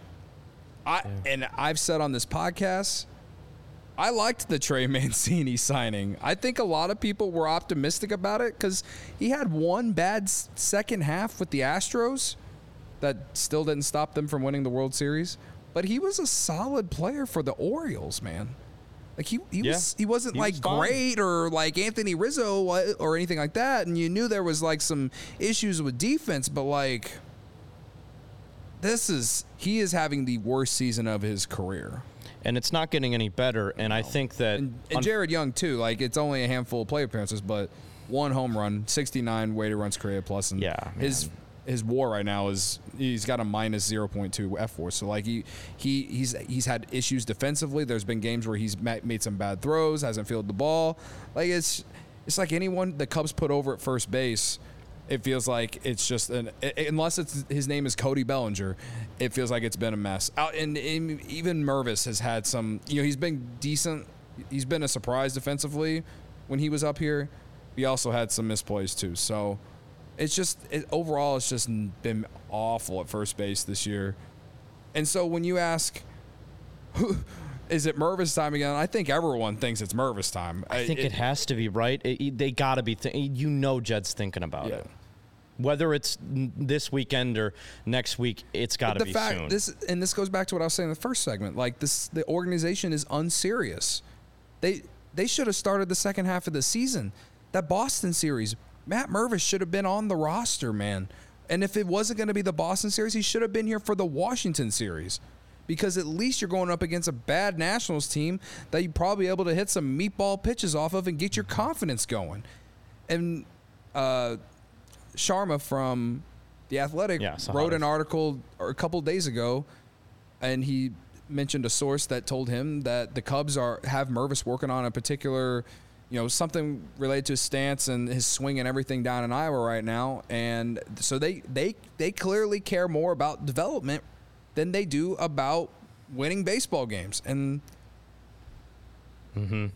I and I've said on this podcast, I liked the Trey Mancini signing. I think a lot of people were optimistic about it because he had one bad second half with the Astros that still didn't stop them from winning the World Series. But he was a solid player for the Orioles, man. Like he, he Yeah. was he wasn't He like fine. great or like Anthony Rizzo or anything like that, and you knew there was like some issues with defense, but like this is he is having the worst season of his career. and it's not getting any better. And I think that And, and Jared Young too. Like it's only a handful of play appearances, but one home run, 69 weighted runs created plus, and Yeah, his his WAR right now is he's got a minus 0.2 fWAR. So like he he he's he's had issues defensively. There's been games where he's made some bad throws, hasn't fielded the ball. Like it's it's like anyone the Cubs put over at first base. It feels like it's just an unless it's his name is Cody Bellinger, it feels like it's been a mess. Out and, and even Mervis has had some. You know, he's been decent. He's been a surprise defensively when he was up here. He also had some misplays too. So it's just it, overall, it's just been awful at first base this year. And so when you ask, is it Mervis time again? I think everyone thinks it's Mervis time. I think it, it has to be right. It, they got to be. Th- you know, Jed's thinking about yeah. it. Whether it's this weekend or next week, it's got to be fact, soon. This and this goes back to what I was saying in the first segment. Like this, the organization is unserious. They they should have started the second half of the season. That Boston series, Matt Mervis should have been on the roster, man. And if it wasn't going to be the Boston series, he should have been here for the Washington series because at least you're going up against a bad Nationals team that you're probably able to hit some meatball pitches off of and get your confidence going. And uh, Sharma from The Athletic yeah, wrote an article a couple days ago, and he mentioned a source that told him that the Cubs are have Mervis working on a particular, you know, something related to his stance and his swing and everything down in Iowa right now, and so they they they clearly care more about development than they do about winning baseball games. And mm-hmm.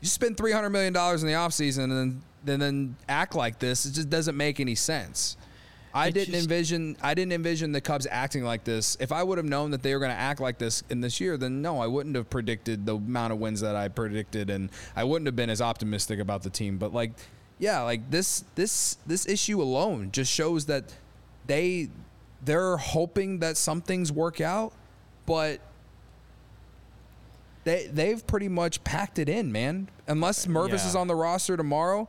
you spend three hundred million dollars in the offseason and then, then then act like this. It just doesn't make any sense. I it didn't just, envision I didn't envision the Cubs acting like this. If I would have known that they were going to act like this in this year, then no, I wouldn't have predicted the amount of wins that I predicted, and I wouldn't have been as optimistic about the team. But like, yeah, like this this this issue alone just shows that they they're hoping that some things work out, but they they've pretty much packed it in, man. Unless Mervis yeah. is on the roster tomorrow,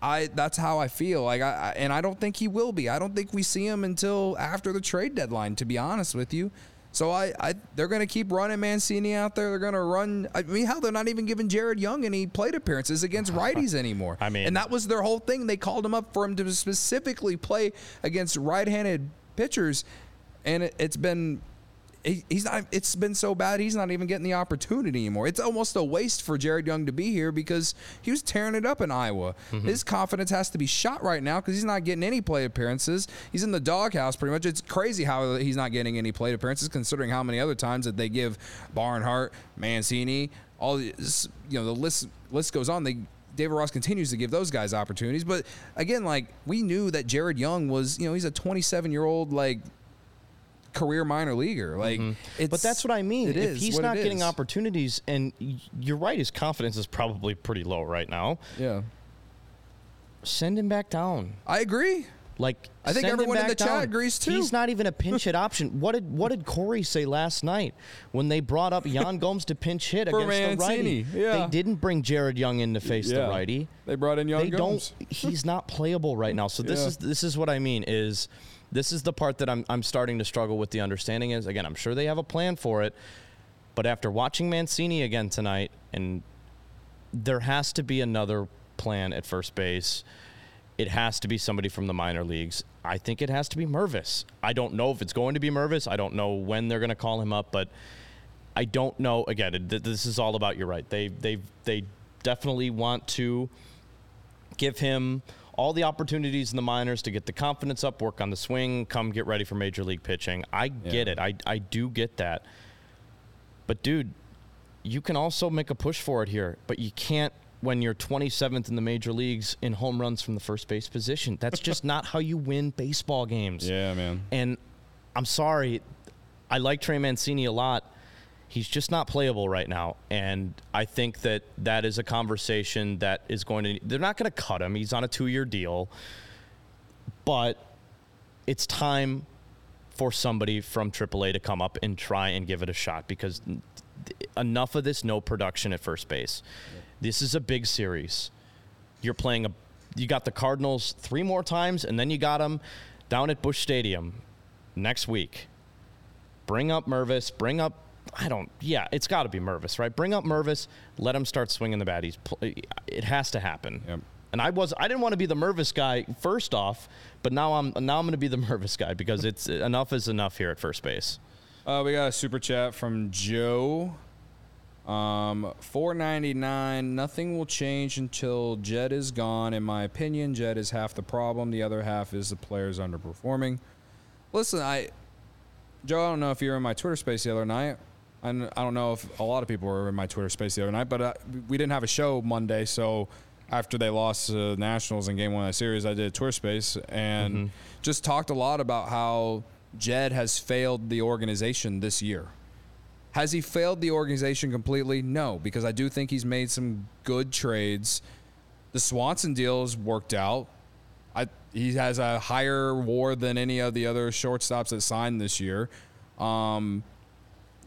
I that's how I feel. Like I, I, and I don't think he will be. I don't think we see him until after the trade deadline. To be honest with you, so I, I they're going to keep running Mancini out there. They're going to run. I mean, how they're not even giving Jared Young any plate appearances against righties anymore. I mean, and that was their whole thing. They called him up for him to specifically play against right-handed pitchers, and it, has been he, he's not. It's been so bad. He's not even getting the opportunity anymore. It's almost a waste for Jared Young to be here because he was tearing it up in Iowa. Mm-hmm. His confidence has to be shot right now because he's not getting any play appearances. He's in the doghouse pretty much. It's crazy how he's not getting any play appearances considering how many other times that they give Barnhart, Mancini, all this, you know the list list goes on. They David Ross continues to give those guys opportunities. But again, like we knew that Jared Young was, you know, he's a 27 year old like career minor leaguer. Like, mm-hmm. but that's what I mean. if he's not getting opportunities, and you're right, his confidence is probably pretty low right now. Yeah. Send him back down. I agree. Like I think everyone in the down. chat agrees too. He's not even a pinch hit option. What did what did Corey say last night when they brought up Yan Gomes to pinch hit against Mancini. the righty? Yeah. They didn't bring Jared Young in to face yeah. the righty. They brought in Yan they Gomes. Don't, he's not playable right now. So this yeah. is this is what I mean is this is the part that I'm I'm starting to struggle with the understanding is again I'm sure they have a plan for it, but after watching Mancini again tonight and there has to be another plan at first base it has to be somebody from the minor leagues. I think it has to be Mervis. I don't know if it's going to be Mervis. I don't know when they're going to call him up, but I don't know. Again, this is all about you're right. They they they definitely want to give him all the opportunities in the minors to get the confidence up, work on the swing, come get ready for major league pitching. I get it. I I do get that. But dude, you can also make a push for it here, but you can't when you're 27th in the major leagues in home runs from the first base position. That's just not how you win baseball games. Yeah, man. And I'm sorry, I like Trey Mancini a lot. He's just not playable right now, and I think that that is a conversation that is going to. They're not going to cut him. He's on a two-year deal, but it's time for somebody from AAA to come up and try and give it a shot because enough of this no production at first base. This is a big series. You're playing a you got the Cardinals three more times and then you got them down at Busch Stadium next week. Bring up Mervis, bring up I don't yeah, it's got to be Mervis, right? Bring up Mervis, let him start swinging the baddies. It has to happen. Yep. And I was I didn't want to be the Mervis guy first off, but now I'm now I'm going to be the Mervis guy because it's enough is enough here at first base. Uh, we got a super chat from Joe. Um, 499. Nothing will change until Jed is gone. In my opinion, Jed is half the problem. The other half is the players underperforming. Listen, I, Joe, I don't know if you were in my Twitter space the other night. I don't know if a lot of people were in my Twitter space the other night, but uh, we didn't have a show Monday, so after they lost to the Nationals in Game One of the series, I did a Twitter space and mm-hmm. just talked a lot about how Jed has failed the organization this year Has he failed the organization completely? No, because I do think he's made some good trades. The Swanson deal has worked out. I, he has a higher WAR than any of the other shortstops that signed this year. Um,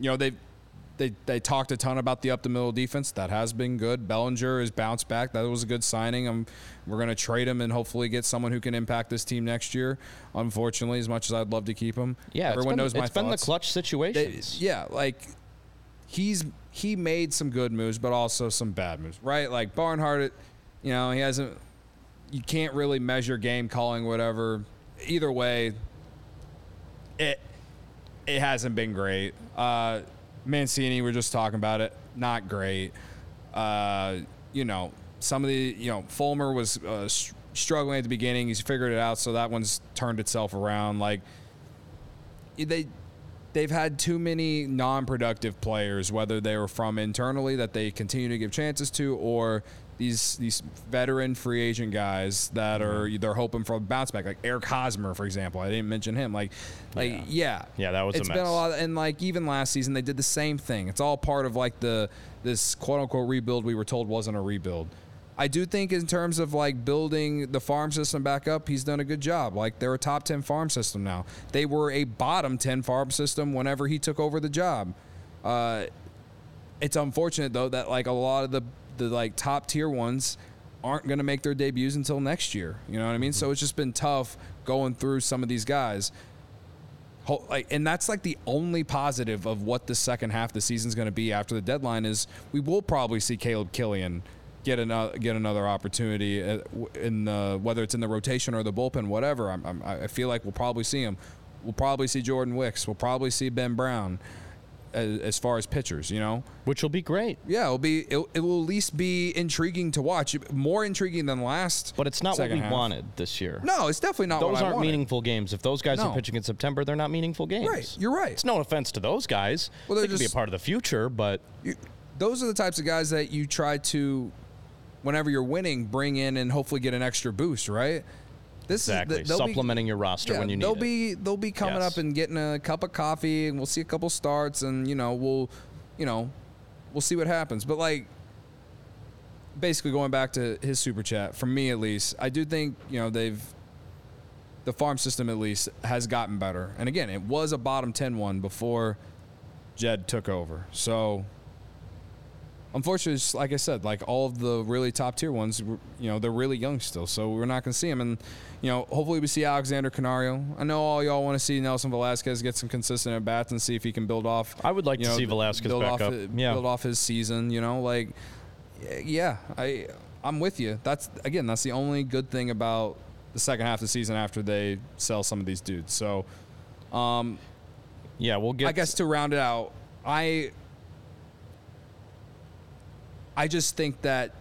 you know they they they talked a ton about the up the middle defense. That has been good. Bellinger has bounced back. That was a good signing. I'm, we're going to trade him and hopefully get someone who can impact this team next year. Unfortunately, as much as I'd love to keep him, Yeah, everyone been, knows my it's been the thoughts. clutch They- situations. yeah, like he's he made some good moves, but also some bad moves, right? Like Barnhart, you know, he hasn't. You can't really measure game calling, whatever. Either way, it it hasn't been great. Uh, Mancini, we're just talking about it, not great. Uh, you know, some of the you know Fulmer was uh, s- struggling at the beginning. He's figured it out, so that one's turned itself around. Like they they've had too many non-productive players, whether they were from internally that they continue to give chances to, or these these veteran free agent guys that are they're hoping for a bounce back, like Eric Hosmer, for example. I didn't mention him. Like, like yeah, Yeah, that was a It's been a lot, and like even last season they did the same thing. It's all part of like the this quote unquote rebuild we were told wasn't a rebuild. I do think in terms of like building the farm system back up, he's done a good job. Like they're a top 10 farm system now. They were a bottom 10 farm system whenever he took over the job. Uh, it's unfortunate though that like a lot of the the like top tier ones aren't going to make their debuts until next year. You know what I mean? So it's just been tough going through some of these guys. And that's like the only positive of what the second half of the season is going to be after the deadline is we will probably see Caleb Killian get another get another opportunity uh, in the whether it's in the rotation or the bullpen, whatever. I'm, I'm, I feel like we'll probably see him. We'll probably see Jordan Wicks. We'll probably see Ben Brown as, as far as pitchers. You know, which will be great. yeah, it'll be it, it will at least be intriguing to watch. More intriguing than last. But it's not what we half. wanted this year. No, it's definitely not. those what aren't wanted. meaningful games. If those guys No. are pitching in September, they're not meaningful games. Right, you're right. It's no offense to those guys. Well, they they're could be a part of the future, but You, those are the types of guys that you try to, whenever you're winning, bring in and hopefully get an extra boost. Right. This exactly is be- supplementing your roster yeah, when you need they'll it. be they'll be coming Yes. up and getting a cup of coffee, and we'll see a couple starts, and you know we'll, you know, we'll see what happens. But like, basically going back to his super chat, for me at least, I do think you know they've, the farm system at least has gotten better. And again, it was a bottom 10 one before Jed took over. So. Unfortunately, it's like I said, like all of the really top tier ones, you know, they're really young still, so we're not going to see them. And you know, hopefully we see Alexander Canario. I know all y'all want to see Nelson Velázquez get some consistent at bats and see if he can build off. I would like to know, see Velázquez build back off up. Yeah. build off his season. You know, like yeah, I I'm with you. That's again, that's the only good thing about the second half of the season after they sell some of these dudes. So um, yeah, we'll get. I guess to round it out, I I just think that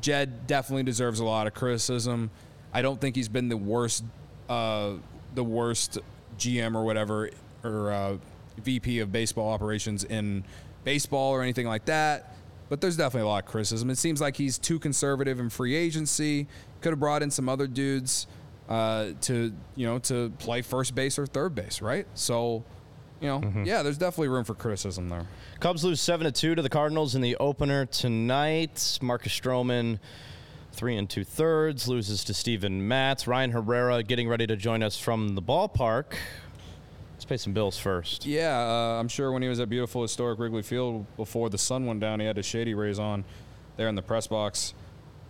Jed definitely deserves a lot of criticism. I don't think he's been the worst uh, the worst GM or whatever or uh, VP of baseball operations in baseball or anything like that. But there's definitely a lot of criticism. It seems like he's too conservative in free agency. Could have brought in some other dudes uh, to you know to play first base or third base, right? So, you know, yeah, there's definitely room for criticism there. Cubs lose seven to two to the Cardinals in the opener tonight. Marcus Stroman, three and two thirds, loses to Steven Matz. Ryan Herrera getting ready to join us from the ballpark. Let's pay some bills first. Yeah, uh, I'm sure when he was at beautiful historic Wrigley Field before the sun went down, he had his shady rays on there in the press box.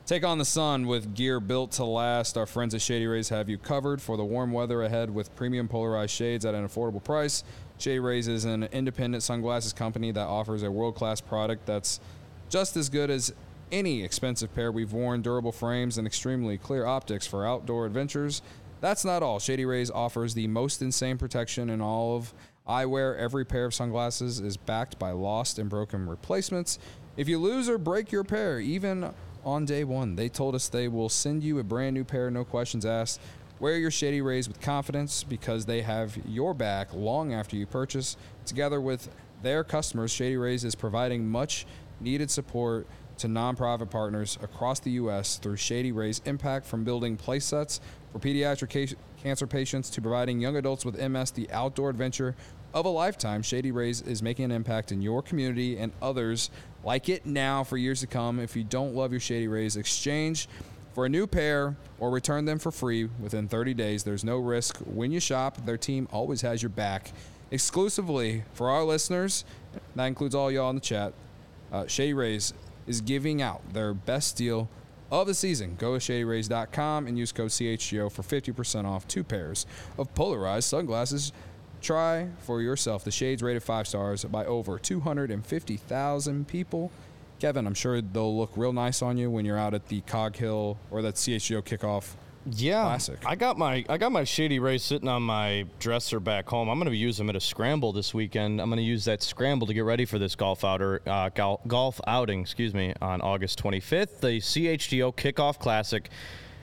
Take on the sun with gear built to last. Our friends at Shady Rays have you covered for the warm weather ahead with premium polarized shades at an affordable price. Shady Rays is an independent sunglasses company that offers a world class product that's just as good as any expensive pair we've worn, durable frames, and extremely clear optics for outdoor adventures. That's not all. Shady Rays offers the most insane protection in all of eyewear. Every pair of sunglasses is backed by lost and broken replacements. If you lose or break your pair, even on day one, they told us they will send you a brand new pair, no questions asked. Wear your Shady Rays with confidence because they have your back long after you purchase. Together with their customers, Shady Rays is providing much needed support to nonprofit partners across the U.S. through Shady Rays Impact, from building play sets for pediatric ca- cancer patients to providing young adults with MS the outdoor adventure of a lifetime, Shady Rays is making an impact in your community and others like it now for years to come. If you don't love your Shady Rays, exchange for a new pair or return them for free within 30 days. There's no risk when you shop. Their team always has your back. Exclusively for our listeners, that includes all y'all in the chat, uh, Shady Rays is giving out their best deal of the season. Go to shadyrays.com and use code CHGO for 50% off two pairs of polarized sunglasses. Try for yourself the shades rated five stars by over 250,000 people. Kevin, I'm sure they'll look real nice on you when you're out at the Cog Hill or that CHGO kickoff Yeah, Classic. I got my I got my shady rays sitting on my dresser back home. I'm going to use them at a scramble this weekend. I'm going to use that scramble to get ready for this golf outer uh, gol- golf outing. Excuse me, on August 25th, the CHGO Kickoff Classic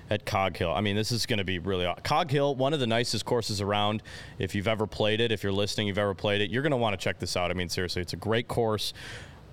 at Cog Hill. I mean, this is going to be really aw- Cog Hill, one of the nicest courses around. If you've ever played it, if you're listening, you've ever played it, you're going to want to check this out. I mean, seriously, it's a great course.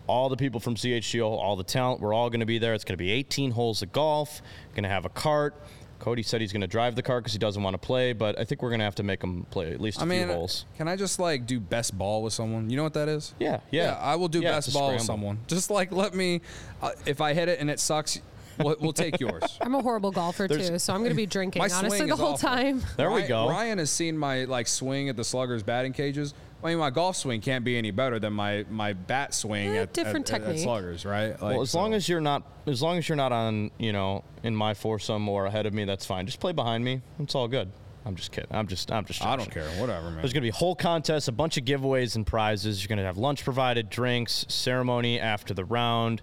All the people from CHGO, all the talent, we're all going to be there. It's going to be 18 holes of golf. Going to have a cart. Cody said he's going to drive the cart because he doesn't want to play, but I think we're going to have to make him play at least a I mean, few holes. can I just like do best ball with someone? You know what that is? Yeah, yeah. I will do Yeah, best it's a ball with someone. Just like let me, uh, if I hit it and it sucks, we'll, we'll take yours. I'm a horrible golfer too, so I'm going to be drinking honestly the whole awful. time. There we go. Ryan has seen my like swing at the Sluggers batting cages. I mean, my golf swing can't be any better than my my bat swing Eh, at, different at, at- at. Sluggers, right? Like, well, as long as you're not, as long as you're not on, you know, in my foursome or ahead of me, that's fine. Just play behind me. It's all good. I'm just kidding. I'm just, I'm just. I don't care, whatever, man. There's going to be a whole contest, a bunch of giveaways and prizes. You're going to have lunch provided, drinks, ceremony after the round.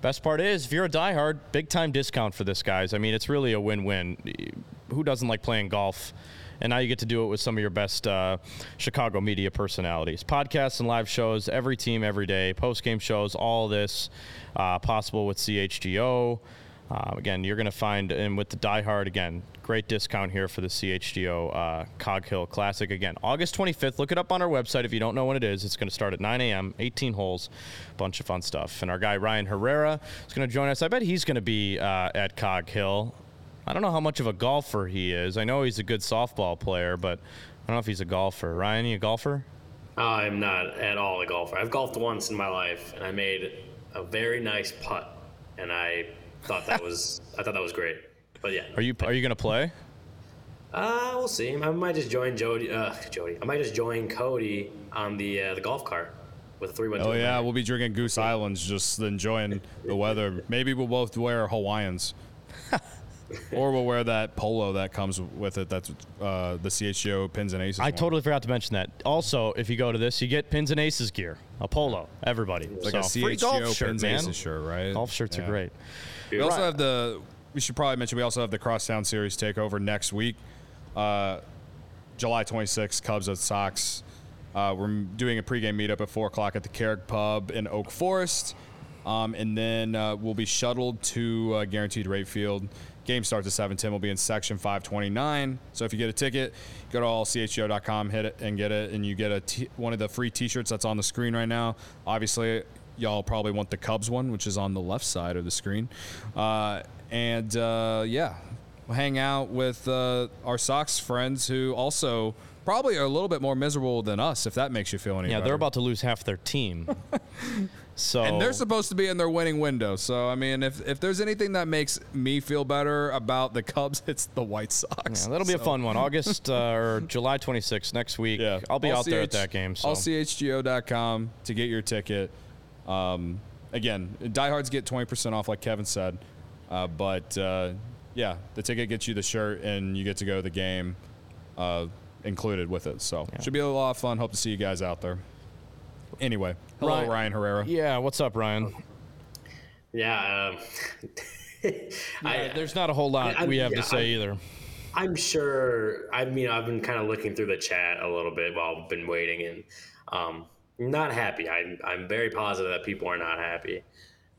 Best part is, if you're a diehard, big time discount for this, guys. I mean, it's really a win win. Who doesn't like playing golf? And now you get to do it with some of your best uh, Chicago media personalities. Podcasts and live shows, every team, every day, post game shows, all this uh, possible with CHGO. Uh, again, you're going to find, and with the diehard, again, great discount here for the CHGO uh, Cog Hill Classic. Again, August 25th. Look it up on our website if you don't know when it is. It's going to start at 9 a.m., 18 holes, bunch of fun stuff. And our guy Ryan Herrera is going to join us. I bet he's going to be uh, at Cog Hill. I don't know how much of a golfer he is. I know he's a good softball player, but I don't know if he's a golfer. Ryan, you a golfer? I'm not at all a golfer. I've golfed once in my life, and I made a very nice putt, and I thought that was I thought that was great. But yeah, Are you are you going to play? uh, we'll see. I might just join Jody. Uh, Jody. I might just join Cody on the uh, the golf cart with a three one. Oh yeah, we'll be drinking Goose Islands, just enjoying the weather. Maybe we'll both wear Hawaiians, or we'll wear that polo that comes with it. That's uh, the CHGO pins and aces. I one. totally forgot to mention that. Also, if you go to this, you get pins and aces gear, a polo, everybody. like so, a free CHGO golf shirt, pins man. aces shirt, right? Golf shirts Yeah. are great. We also have the. We should probably mention we also have the Crosstown Series takeover next week, uh, July 26th. Cubs at Sox. Uh, we're doing a pregame meetup at four o'clock at the Carrick Pub in Oak Forest, um, and then uh, we'll be shuttled to uh, Guaranteed Rate Field. Game starts at 7:10. We'll be in section 529. So if you get a ticket, go to allchgo.com, hit it, and get it, and you get a t- one of the free T-shirts that's on the screen right now. Obviously, y'all probably want the Cubs one, which is on the left side of the screen. Uh, and uh, yeah, we'll hang out with uh, our Sox friends who also probably are a little bit more miserable than us, if that makes you feel any better. Yeah, better. they're about to lose half their team. so and they're supposed to be in their winning window. So I mean, if if there's anything that makes me feel better about the Cubs, it's the White Sox. Yeah, that'll be a fun one. August uh, or July 26th next week. Yeah, I'll be All out there at that game. So allchgo.com to get your ticket. Um, again, diehards get 20% off, like Kevin said. Uh, but uh, yeah, the ticket gets you the shirt, and you get to go to the game uh, included with it. So should be a lot of fun. Hope to see you guys out there. Anyway, hello, Ryan- Ryan Herrera. yeah, what's up, Ryan? Yeah. Um, I, There's not a whole lot I- we have yeah, to say I- either. I'm sure. I mean, I've been kind of looking through the chat a little bit while I've been waiting, and um, not happy. I'm I'm very positive that people are not happy.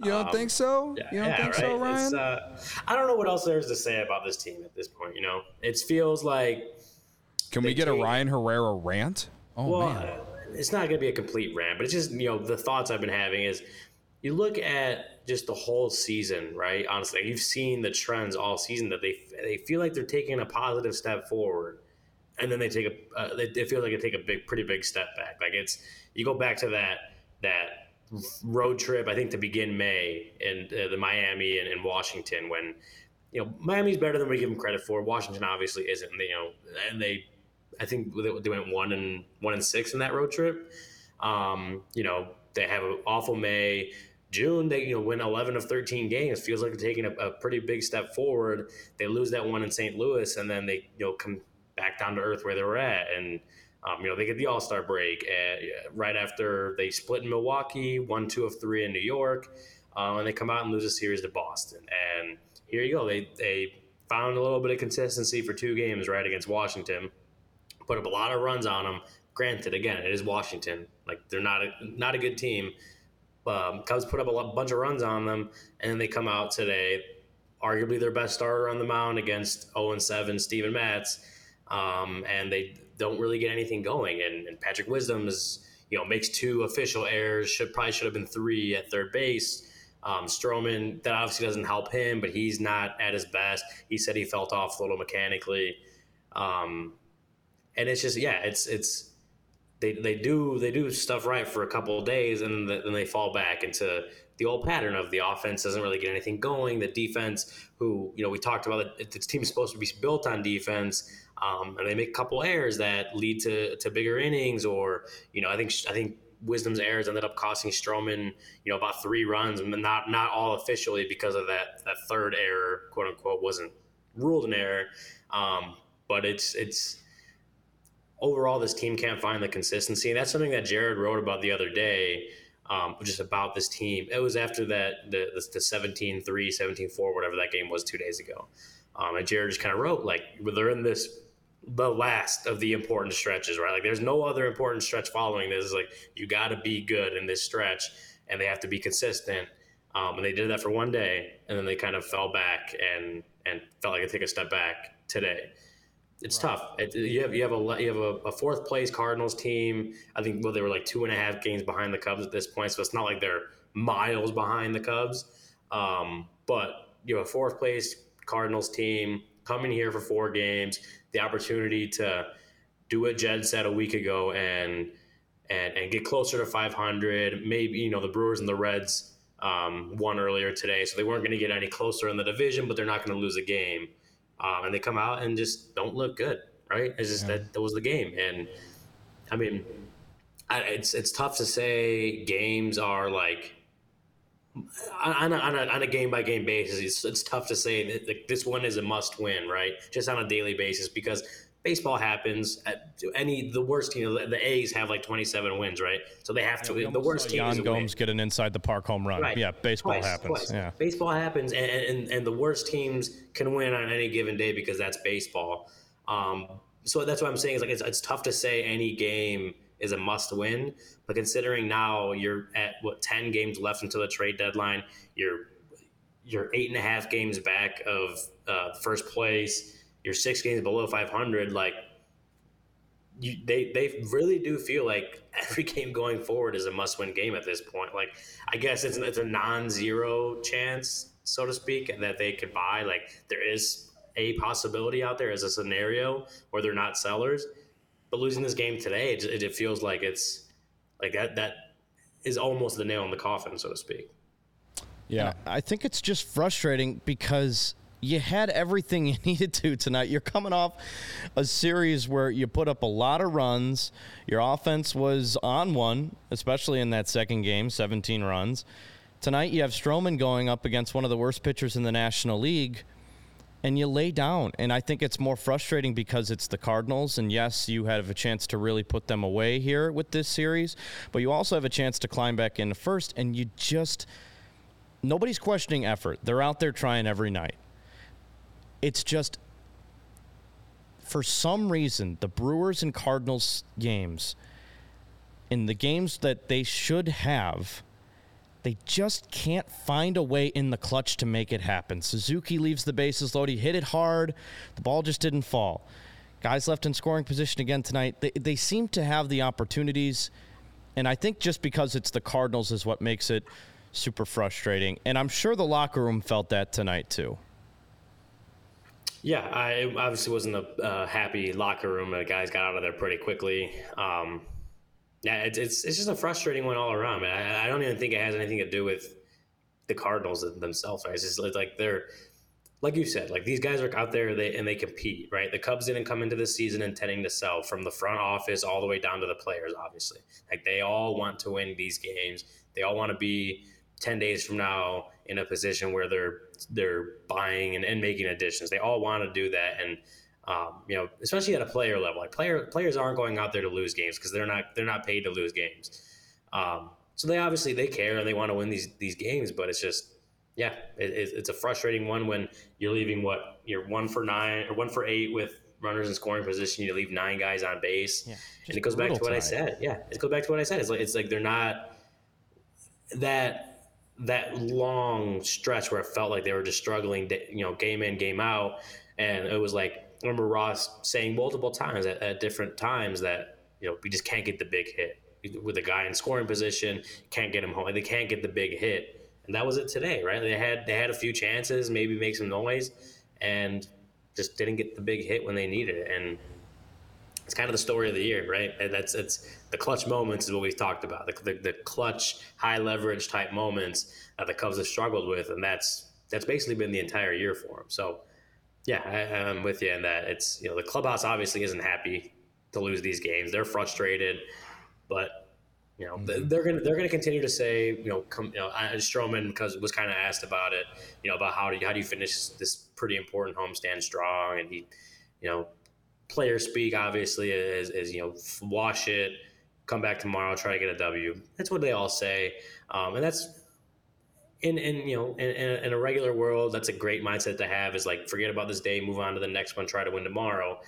You don't think so? Yeah, you don't yeah, think so, right? It's, Ryan? uh, I don't know what else there is to say about this team at this point. You know, it feels like Can we they get a Ryan Herrera rant? Oh well, man. It's not going to be a complete rant, but it's just you know the thoughts I've been having is you look at just the whole season, right? Honestly, you've seen the trends all season that they they feel like they're taking a positive step forward, and then they take a uh, they, it feels like they take a big pretty big step back. Like it's you go back to that that road trip I think to begin May in uh, the Miami and, and Washington when you know Miami's better than we give them credit for. Washington obviously isn't. And they, you know, and they I think they went one and one and six in that road trip. Um, you know they have an awful May. June, they you know win 11 of 13 games. Feels like they're taking a, a, pretty big step forward. They lose that one in St. Louis, and then they you know come back down to earth where they were at, and um, you know they get the All Star break at, right after they split in Milwaukee, one two of three in New York, um, and they come out and lose a series to Boston. And here you go, they they found a little bit of consistency for two games right against Washington, put up a lot of runs on them. Granted, again, it is Washington. Like they're not a, not a good team. Um, Cubs put up a bunch of runs on them, and then they come out today, arguably their best starter on the mound against 0 7 Steven Matz, um, and they don't really get anything going. And, and Patrick Wisdom is, you know, makes two official errors. Should probably should have been three at third base. Um, Stroman, that obviously doesn't help him, but he's not at his best. He said he felt off a little mechanically, um, and it's just yeah, it's it's they, they do they do stuff right for a couple of days and then they fall back into the old pattern of the offense doesn't really get anything going. The defense, who you know we talked about, it, this team is supposed to be built on defense, um, and they make a couple errors that lead to to bigger innings. Or you know, I think I think Wisdom's errors ended up costing Stroman, you know, about three runs, not not all officially because of that that third error, quote unquote, wasn't ruled an error. Um, but it's it's overall, this team can't find the consistency. And that's something that Jared wrote about the other day, um, just about this team. It was after that, the, the, the 17 3, 17 4, whatever that game was two days ago. Um, and Jared just kind of wrote, like, they're in this, the last of the important stretches, right? Like, there's no other important stretch following this. Like, you got to be good in this stretch, and they have to be consistent. Um, and they did that for one day, and then they kind of fell back and and felt like they take a step back today it's right. tough. It, you have you have a you have a, a, fourth place Cardinals team. I think well they were like two and a half games behind the Cubs at this point, so it's not like they're miles behind the Cubs. Um, but you have a fourth place Cardinals team coming here for four games, the opportunity to do what Jed said a week ago and and and get closer to 500. Maybe you know the Brewers and the Reds um, won earlier today, so they weren't going to get any closer in the division, but they're not going to lose a game um, and they come out and just don't look good, right? It's just yeah. that that was the game, and I mean, I, it's it's tough to say games are like on a, on a, on a game by game basis. It's, it's tough to say that like, this one is a must win, right? Just on a daily basis because baseball happens at any the worst team. The A's have like 27 wins, right? So they have to. the worst team. Yan Gomes get an inside the park home run. Right. Yeah, baseball twice, happens. Twice. Yeah, baseball happens, and, and and the worst teams can win on any given day because that's baseball. Um, so that's what I'm saying is like it's, it's tough to say any game is a must win, but considering now you're at what 10 games left until the trade deadline, you're you're eight and a half games back of uh, first place you're six games below 500, like you, they they really do feel like every game going forward is a must-win game at this point. Like I guess it's it's a non-zero chance, so to speak, that they could buy. Like there is a possibility out there as a scenario where they're not sellers, but losing this game today, it, it feels like it's like that that is almost the nail in the coffin, so to speak. Yeah, I think it's just frustrating because you had everything you needed to tonight. You're coming off a series where you put up a lot of runs. Your offense was on one, especially in that second game, 17 runs. Tonight you have Stroman going up against one of the worst pitchers in the National League, and you lay down. And I think it's more frustrating because it's the Cardinals. And yes, you have a chance to really put them away here with this series, but you also have a chance to climb back in first, and you just. Nobody's questioning effort. They're out there trying every night. It's just for some reason the Brewers and Cardinals games in the games that they should have they just can't find a way in the clutch to make it happen. Suzuki leaves the bases loaded. He hit it hard. The ball just didn't fall. Guys left in scoring position again tonight. They, they seem to have the opportunities. And I think just because it's the Cardinals is what makes it super frustrating. And I'm sure the locker room felt that tonight, too. Yeah, I obviously wasn't a happy locker room. The guys got out of there pretty quickly. Um, yeah, it's, it's it's just a frustrating one all around. I, I don't even think it has anything to do with the Cardinals themselves. Right? It's just like they're like you said, like these guys are out there they, and they compete, right? The Cubs didn't come into the season intending to sell from the front office all the way down to the players, obviously. Like they all want to win these games. They all want to be 10 days from now in a position where they're they're buying and, and making additions. They all want to do that. And um, you know, especially at a player level, like player players aren't going out there to lose games because they're not they're not paid to lose games. Um, so they obviously they care and they want to win these these games, but it's just yeah, it, it's a frustrating one when you're leaving what you're one for nine or one for eight with runners in scoring position. You leave nine guys on base, yeah, and it goes back to what I said. Yeah, it goes back to what I said. It's like it's like they're not that that long stretch where it felt like they were just struggling, you know, game in, game out, and it was like I remember Ross saying multiple times at, at different times that you know we just can't get the big hit with a guy in scoring position, can't get him home, they can't get the big hit, and that was it today, right? They had they had a few chances, maybe make some noise, and just didn't get the big hit when they needed it, and it's kind of the story of the year, right? And that's it's the clutch moments is what we've talked about, the, the, the clutch, high leverage type moments that the Cubs have struggled with, and that's that's basically been the entire year for them. So, yeah, I, I'm with you in that. It's you know the clubhouse obviously isn't happy to lose these games. They're frustrated, but you know mm-hmm. they're gonna they're gonna continue to say you know come you know Stroman because was kind of asked about it you know about how do you, how do you finish this pretty important homestand strong and he you know player speak obviously is, is you know wash it come back tomorrow try to get a w. That's what they all say. Um, and that's in, in you know in, in, a regular world that's a great mindset to have is like forget about this day move on to the next one try to win tomorrow.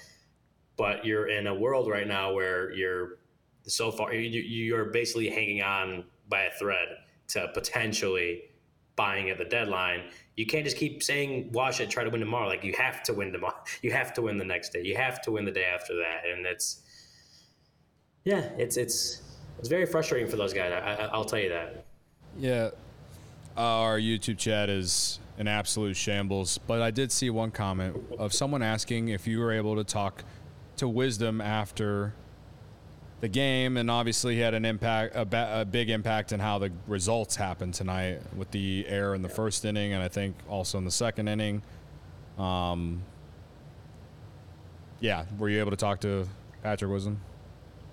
But you're in a world right now where you're so far you, you're basically hanging on by a thread to potentially buying at the deadline you can't just keep saying wash it, try to win tomorrow. Like you have to win tomorrow. You have to win the next day. You have to win the day after that. And it's yeah, it's it's it's very frustrating for those guys. I, will tell you that. Yeah, our YouTube chat is an absolute shambles. But I did see one comment of someone asking if you were able to talk to Wisdom after the game, and obviously he had an impact, a, ba- a, big impact in how the results happened tonight with the error in the first inning, and I think also in the second inning. Um, yeah, were you able to talk to Patrick Wisdom?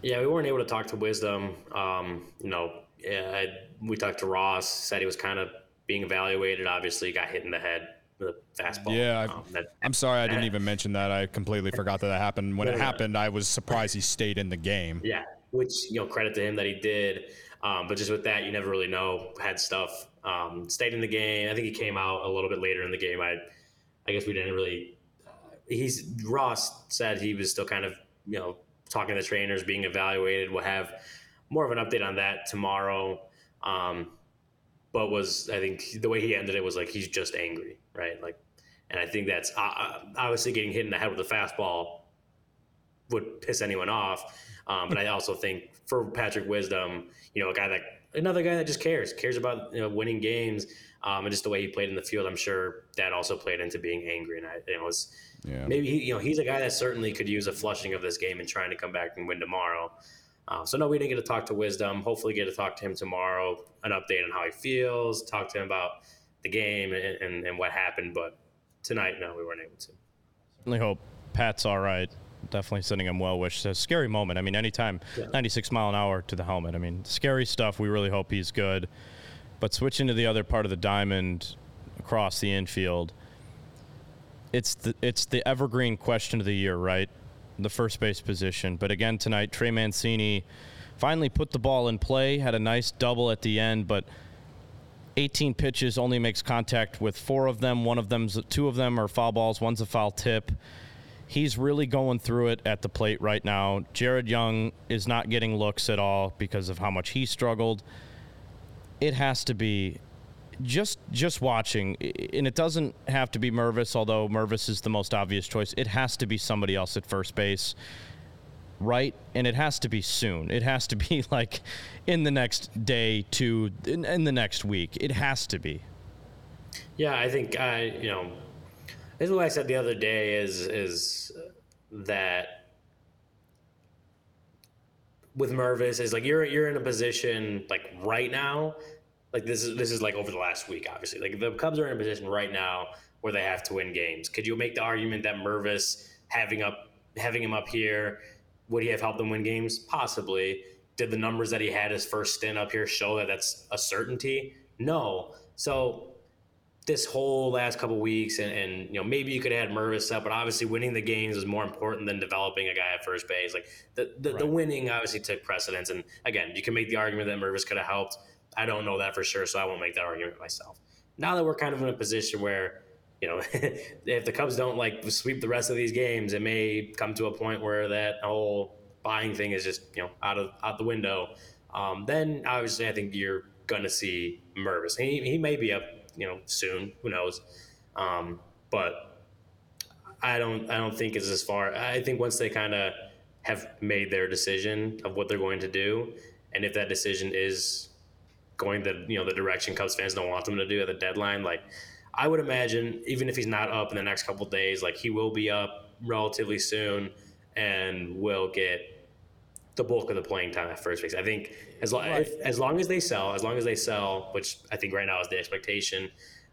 Yeah, we weren't able to talk to Wisdom. Um, you know, I, we talked to Ross. Said he was kind of being evaluated. Obviously, got hit in the head the fastball. Yeah, um, that, I'm sorry I didn't even mention that. I completely forgot that that happened. When it happened, I was surprised he stayed in the game. Yeah, which you know credit to him that he did. Um, but just with that, you never really know. Had stuff um, stayed in the game. I think he came out a little bit later in the game. I, I guess we didn't really. Uh, he's Ross said he was still kind of you know talking to the trainers, being evaluated. We'll have more of an update on that tomorrow. Um, but was I think the way he ended it was like he's just angry right? Like, and I think that's uh, obviously getting hit in the head with a fastball would piss anyone off. Um, but I also think for Patrick Wisdom, you know, a guy that another guy that just cares, cares about you know winning games, um, and just the way he played in the field. I'm sure that also played into being angry. And I, you know, was yeah. maybe he, you know he's a guy that certainly could use a flushing of this game and trying to come back and win tomorrow. Uh, so no, we didn't get to talk to Wisdom. Hopefully, get to talk to him tomorrow. An update on how he feels. Talk to him about the game and, and, and what happened. But tonight, no, we weren't able to. Certainly hope Pat's all right. Definitely sending him well wishes. a scary moment. I mean, anytime yeah. 96 mile an hour to the helmet. I mean, scary stuff. We really hope he's good. But switching to the other part of the diamond across the infield, it's the it's the evergreen question of the year, right? The first base position. But again tonight, Trey Mancini finally put the ball in play. Had a nice double at the end, but 18 pitches, only makes contact with four of them. One of them, two of them are foul balls. One's a foul tip. He's really going through it at the plate right now. Jared Young is not getting looks at all because of how much he struggled. It has to be just just watching, and it doesn't have to be Mervis, although Mervis is the most obvious choice. It has to be somebody else at first base right? And it has to be soon. It has to be like in the next day, to in, in the next week. It has to be. Yeah, I think I, you know, this is what I said the other day is is that with Mervis is like you're you're in a position like right now, like this is this is like over the last week, obviously. Like the Cubs are in a position right now where they have to win games. Could you make the argument that Mervis having up having him up here would he have helped them win games? Possibly. Did the numbers that he had his first stint up here show that that's a certainty? No. So this whole last couple weeks, and, and you know maybe you could add Mervis up, but obviously winning the games is more important than developing a guy at first base. Like the the, right. the winning obviously took precedence, and again, you can make the argument that Mervis could have helped. I don't know that for sure, so I won't make that argument myself. Now that we're kind of in a position where you know, if the Cubs don't like sweep the rest of these games, it may come to a point where that whole buying thing is just you know out of out the window. Um, then obviously, I think you're gonna see Mervis. He, he may be up you know soon. Who knows? Um, but I don't I don't think it's as far. I think once they kind of have made their decision of what they're going to do, and if that decision is going the you know the direction Cubs fans don't want them to do at the deadline, like I would imagine even if he's not up in the next couple days, like he will be up relatively soon and will get the bulk of the playing time at first base. I think as long right. as long as they sell, as long as they sell, which I think right now is the expectation,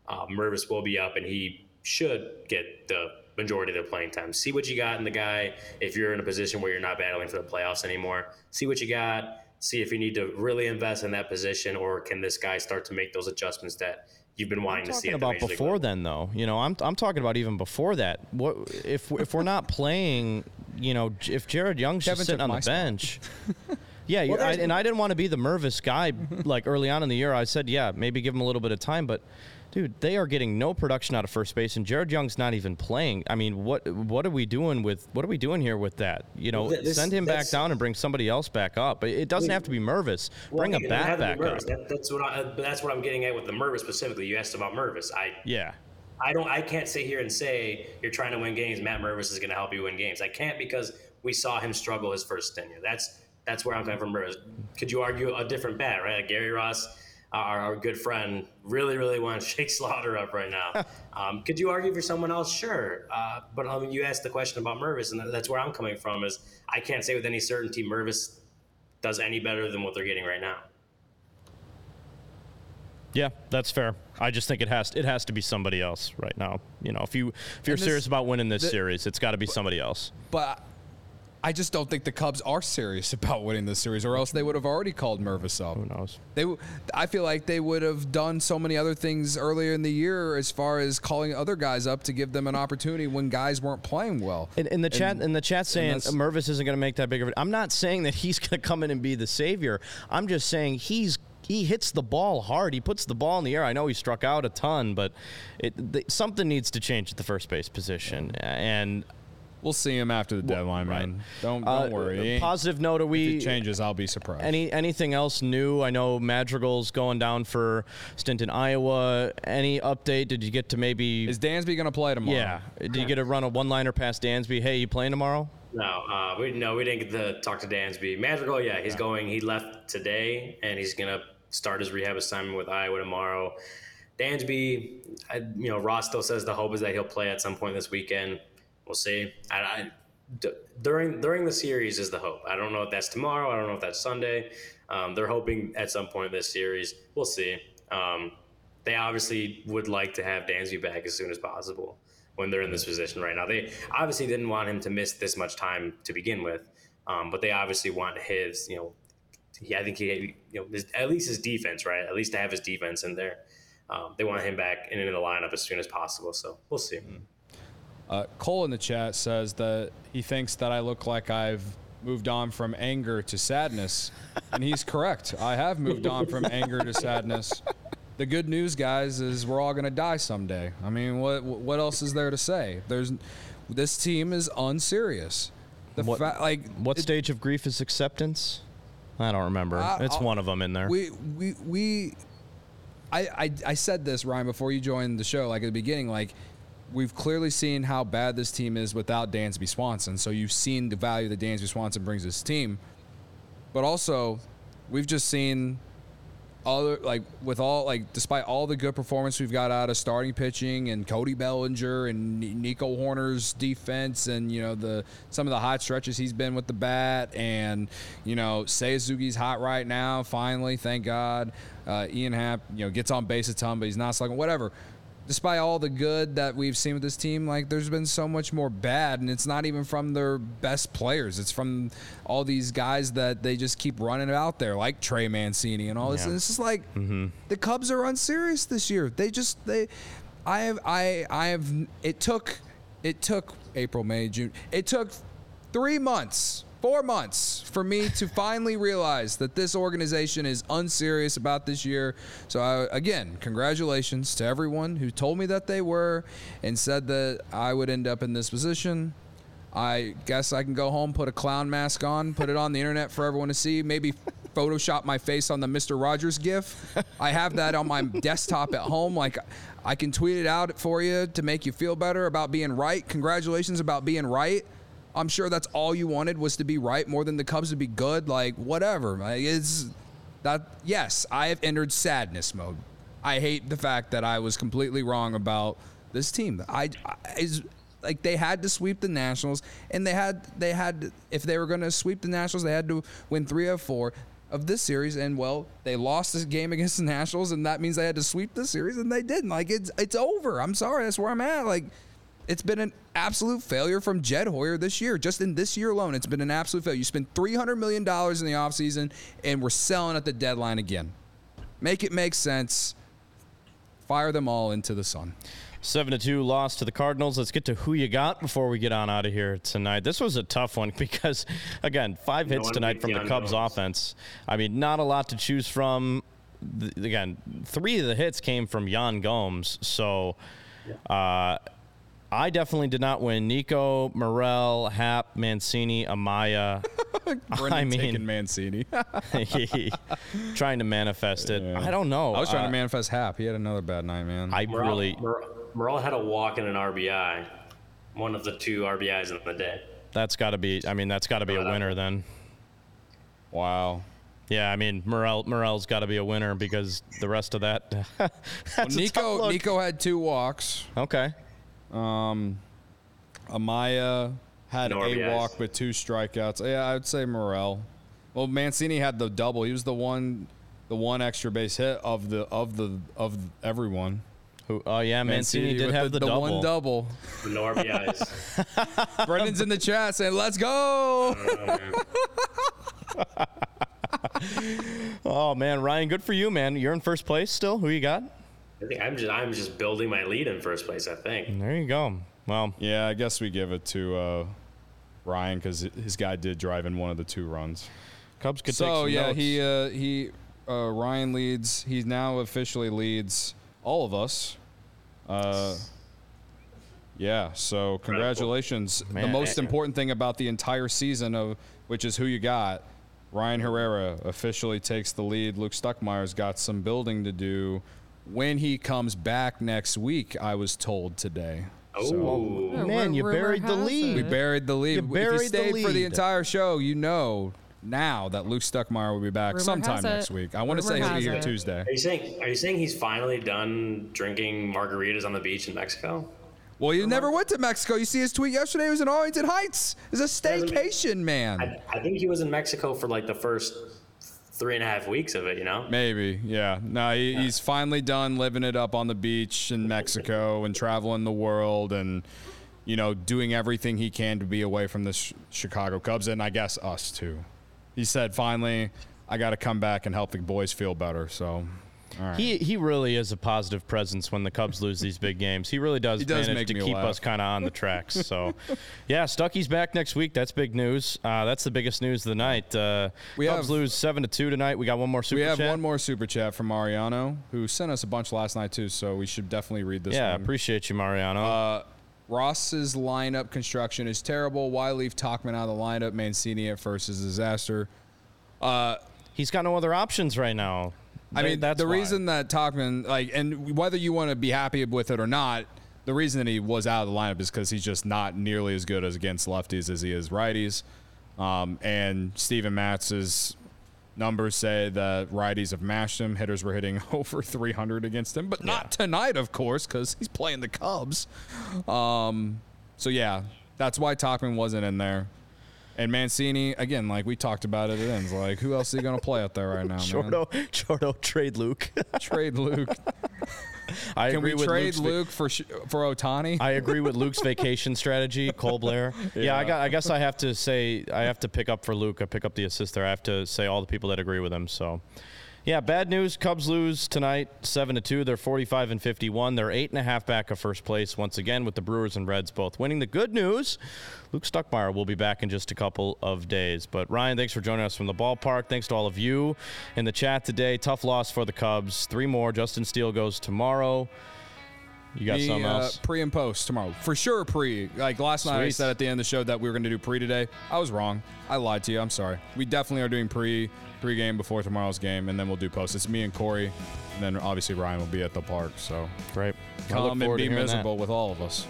uh, Mervis will be up and he should get the majority of the playing time. See what you got in the guy. If you're in a position where you're not battling for the playoffs anymore, see what you got. See if you need to really invest in that position, or can this guy start to make those adjustments that you've been wanting to see. Talking about before then, though, you know, I'm I'm talking about even before that. What if if we're not playing? You know, if Jared Young's Kevin just sitting on the bench. yeah, well, I, and I didn't want to be the Mervis guy like early on in the year. I said, yeah, maybe give him a little bit of time, but dude, they are getting no production out of first base, and Jared Young's not even playing. I mean, what what are we doing with what are we doing here with that? You know, this, send him back down and bring somebody else back up. It doesn't have to be Mervis. Well, bring a bat back up. That, that's what I, uh, that's what I'm getting at with the Mervis specifically. You asked about Mervis. I yeah. I don't. I can't sit here and say you're trying to win games. Matt Mervis is going to help you win games. I can't because we saw him struggle his first tenure. That's that's where I'm coming from. Mervis. Could you argue a different bat, right? Like Gary Ross our, our good friend really, really wants Jake Slaughter up right now. um, could you argue for someone else? Sure. Uh, but I mean, you asked the question about Mervis, and that's where I'm coming from. Is I can't say with any certainty Mervis does any better than what they're getting right now. Yeah, that's fair. I just think it has it has to be somebody else right now. You know, if you if you're this, serious about winning this the, series, it's got to be somebody else. But I just don't think the Cubs are serious about winning this series, or else they would have already called Mervis up. Who knows? They, I feel like they would have done so many other things earlier in the year, as far as calling other guys up to give them an opportunity when guys weren't playing well. In, in the and, chat, in the chat, saying Mervis isn't going to make that big of it. I'm not saying that he's going to come in and be the savior. I'm just saying he's he hits the ball hard. He puts the ball in the air. I know he struck out a ton, but it, the, something needs to change at the first base position. And We'll see him after the deadline, right. man. Don't don't uh, worry. Positive note: Are we if it changes? I'll be surprised. Any anything else new? I know Madrigal's going down for stint in Iowa. Any update? Did you get to maybe? Is Dansby going to play tomorrow? Yeah. Did you get to run a one-liner past Dansby? Hey, you playing tomorrow? No, uh, we no, we didn't get to talk to Dansby. Madrigal, yeah, he's yeah. going. He left today, and he's gonna start his rehab assignment with Iowa tomorrow. Dansby, I, you know, Ross still says the hope is that he'll play at some point this weekend we'll see. I, I, d- during during the series is the hope. I don't know if that's tomorrow. I don't know if that's Sunday. Um, they're hoping at some point in this series. We'll see. Um, they obviously would like to have Dansby back as soon as possible when they're in this position right now. They obviously didn't want him to miss this much time to begin with, um, but they obviously want his, you know, he, I think he, you know, his, at least his defense, right? At least to have his defense in there. Um, they want him back and in the lineup as soon as possible. So we'll see. Mm-hmm. Uh, Cole in the chat says that he thinks that I look like I've moved on from anger to sadness. and he's correct. I have moved on from anger to sadness. The good news, guys, is we're all going to die someday. I mean, what what else is there to say? There's this team is unserious. The what, fa- like what it, stage of grief is acceptance? I don't remember. I, it's I'll, one of them in there. We we we I, I I said this Ryan before you joined the show like at the beginning like we've clearly seen how bad this team is without Dansby Swanson. So you've seen the value that Dansby Swanson brings this team. But also, we've just seen other like with all like despite all the good performance we've got out of starting pitching and Cody Bellinger and Nico Hoerner's defense and you know the some of the hot stretches he's been with the bat and you know Suzuki's hot right now finally thank God uh, Ian Happ you know gets on base a ton but he's not slugging whatever despite all the good that we've seen with this team, like there's been so much more bad, and it's not even from their best players. It's from all these guys that they just keep running out there, like Trey Mancini and all this. Yeah. And it's just like mm-hmm. the Cubs are unserious this year. They just they, I have I I have it took it took April May June it took three months four months for me to finally realize that this organization is unserious about this year. So, I, again, congratulations to everyone who told me that they were and said that I would end up in this position. I guess I can go home, put a clown mask on, put it on the internet for everyone to see, maybe Photoshop my face on the Mr. Rogers gif. I have that on my desktop at home. Like, I can tweet it out for you to make you feel better about being right. Congratulations about being right. I'm sure that's all you wanted was to be right more than the Cubs to be good. Like whatever. Like, it's that. Yes, I have entered sadness mode. I hate the fact that I was completely wrong about this team. I, I is like they had to sweep the Nationals, and they had they had if they were going to sweep the Nationals, they had to win three of four of this series. And well, they lost this game against the Nationals, and that means they had to sweep the series, and they didn't. Like it's it's over. I'm sorry. That's where I'm at. Like it's been an absolute failure from Jed Hoyer this year. Just in this year alone, it's been an absolute failure. You spend $300 million in the offseason, and we're selling at the deadline again. Make it make sense. Fire them all into the sun. 7 to 2 loss to the Cardinals. Let's get to who you got before we get on out of here tonight. This was a tough one because, again, five hits tonight from the Cubs offense. I mean, not a lot to choose from. Again, three of the hits came from Yan Gomes. So, uh, I definitely did not win. Nico, Morel, Happ, Mancini, Amaya. I mean, Mancini. trying to manifest it. Yeah. I don't know. I was trying uh, to manifest Happ. He had another bad night, man. I Morel, really. Morel had a walk and an RBI. One of the two RBIs in the day. That's got to be. I mean, that's got to be a winner then. Wow. Yeah, I mean Morel Morel's got to be a winner because the rest of that. well, Nico Nico had two walks. Okay. Um, Amaya had no a walk with two strikeouts. Yeah, I would say Morel. Well, Mancini had the double. He was the one, the one extra base hit of the of the of everyone. Who? Oh yeah, Mancini, Mancini did have the, the, the, double. one double. No RBIs. Brendan's in the chat saying, "Let's go." oh man, Ryan, good for you, man. You're in first place still. Who you got? I think I'm just I'm just building my lead in first place. I think. There you go. Well, yeah, I guess we give it to uh, Ryan because his guy did drive in one of the two runs. Cubs could take. so yeah, notes. he uh, he uh, Ryan leads. He now officially leads all of us. Uh, yeah, so congratulations. Man, the most important thing about the entire season of which is who you got. Ryan Herrera officially takes the lead. Luke Stuckmeyer's got some building to do when he comes back next week, I was told today. Oh so, man, you buried the lead. We buried the lead. You buried if you stayed the lead. for the entire show, you know now that Luke Stuckmeyer will be back rumor sometime next week. I want to say he'll be here it. Tuesday. Are you saying? Are you saying he's finally done drinking margaritas on the beach in Mexico? Well, you never went to Mexico. You see his tweet yesterday. He was in Arlington Heights. It's a staycation, man. I, I think he was in Mexico for like the first three and a half weeks of it, you know? Maybe, yeah. No, he, yeah. he's finally done living it up on the beach in Mexico and traveling the world and, you know, doing everything he can to be away from the sh- Chicago Cubs and I guess us too. He said, finally, I got to come back and help the boys feel better. So Right. He he really is a positive presence when the Cubs lose these big games. He really does, he does manage to keep laugh. us kind of on the tracks. So, yeah, Stucky's back next week. That's big news. Uh, that's the biggest news of the night. Uh, we Cubs have, lose seven to two tonight. We got one more super. We have chat. one more super chat from Mariano, who sent us a bunch last night too. So we should definitely read this. Yeah, one. appreciate you, Mariano. Uh, Ross's lineup construction is terrible. Why leave Tauchman out of the lineup? Mancini at first is a disaster. Uh, He's got no other options right now. I mean, that's the why. reason that Tauchman, like, and whether you want to be happy with it or not, the reason that he was out of the lineup is because he's just not nearly as good as against lefties as he is righties. Um, and Steven Matz is numbers say that righties have mashed him. Hitters were hitting over 300 against him, but not yeah. tonight, of course, because he's playing the Cubs. Um, so yeah, that's why Tauchman wasn't in there. And Mancini, again, like we talked about it, it ends like who else is he going to play out there right now? Shorto, Shorto, trade Luke. trade Luke. I Can agree we with trade Luke's Luke for for Ohtani? I agree with Luke's vacation strategy, Cole Blair. Yeah. yeah, I, got, I guess I have to say I have to pick up for Luke. I pick up the assist there. I have to say all the people that agree with him. So yeah, bad news. Cubs lose tonight, seven to two. They're forty-five and fifty-one. They're eight and a half back of first place once again, with the Brewers and Reds both winning. The good news: Luke Stuckmeyer will be back in just a couple of days. But Ryan, thanks for joining us from the ballpark. Thanks to all of you in the chat today. Tough loss for the Cubs. Three more. Justin Steele goes tomorrow. You got the, something uh, else? Uh, pre and post tomorrow. For sure, pre. Like last Sweet. night, I said at the end of the show that we were going to do pre today. I was wrong. I lied to you. I'm sorry. We definitely are doing pre pre-game before tomorrow's game, and then we'll do post. It's me and Corey, and then obviously Ryan will be at the park. So great. Come and be miserable that. with all of us.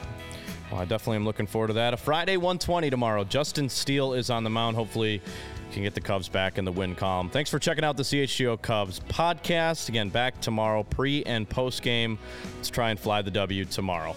Well, I definitely am looking forward to that. A Friday 120 tomorrow. Justin Steele is on the mound. Hopefully, can get the Cubs back in the win column. Thanks for checking out the CHGO Cubs podcast. Again, back tomorrow, pre and post game. Let's try and fly the W tomorrow.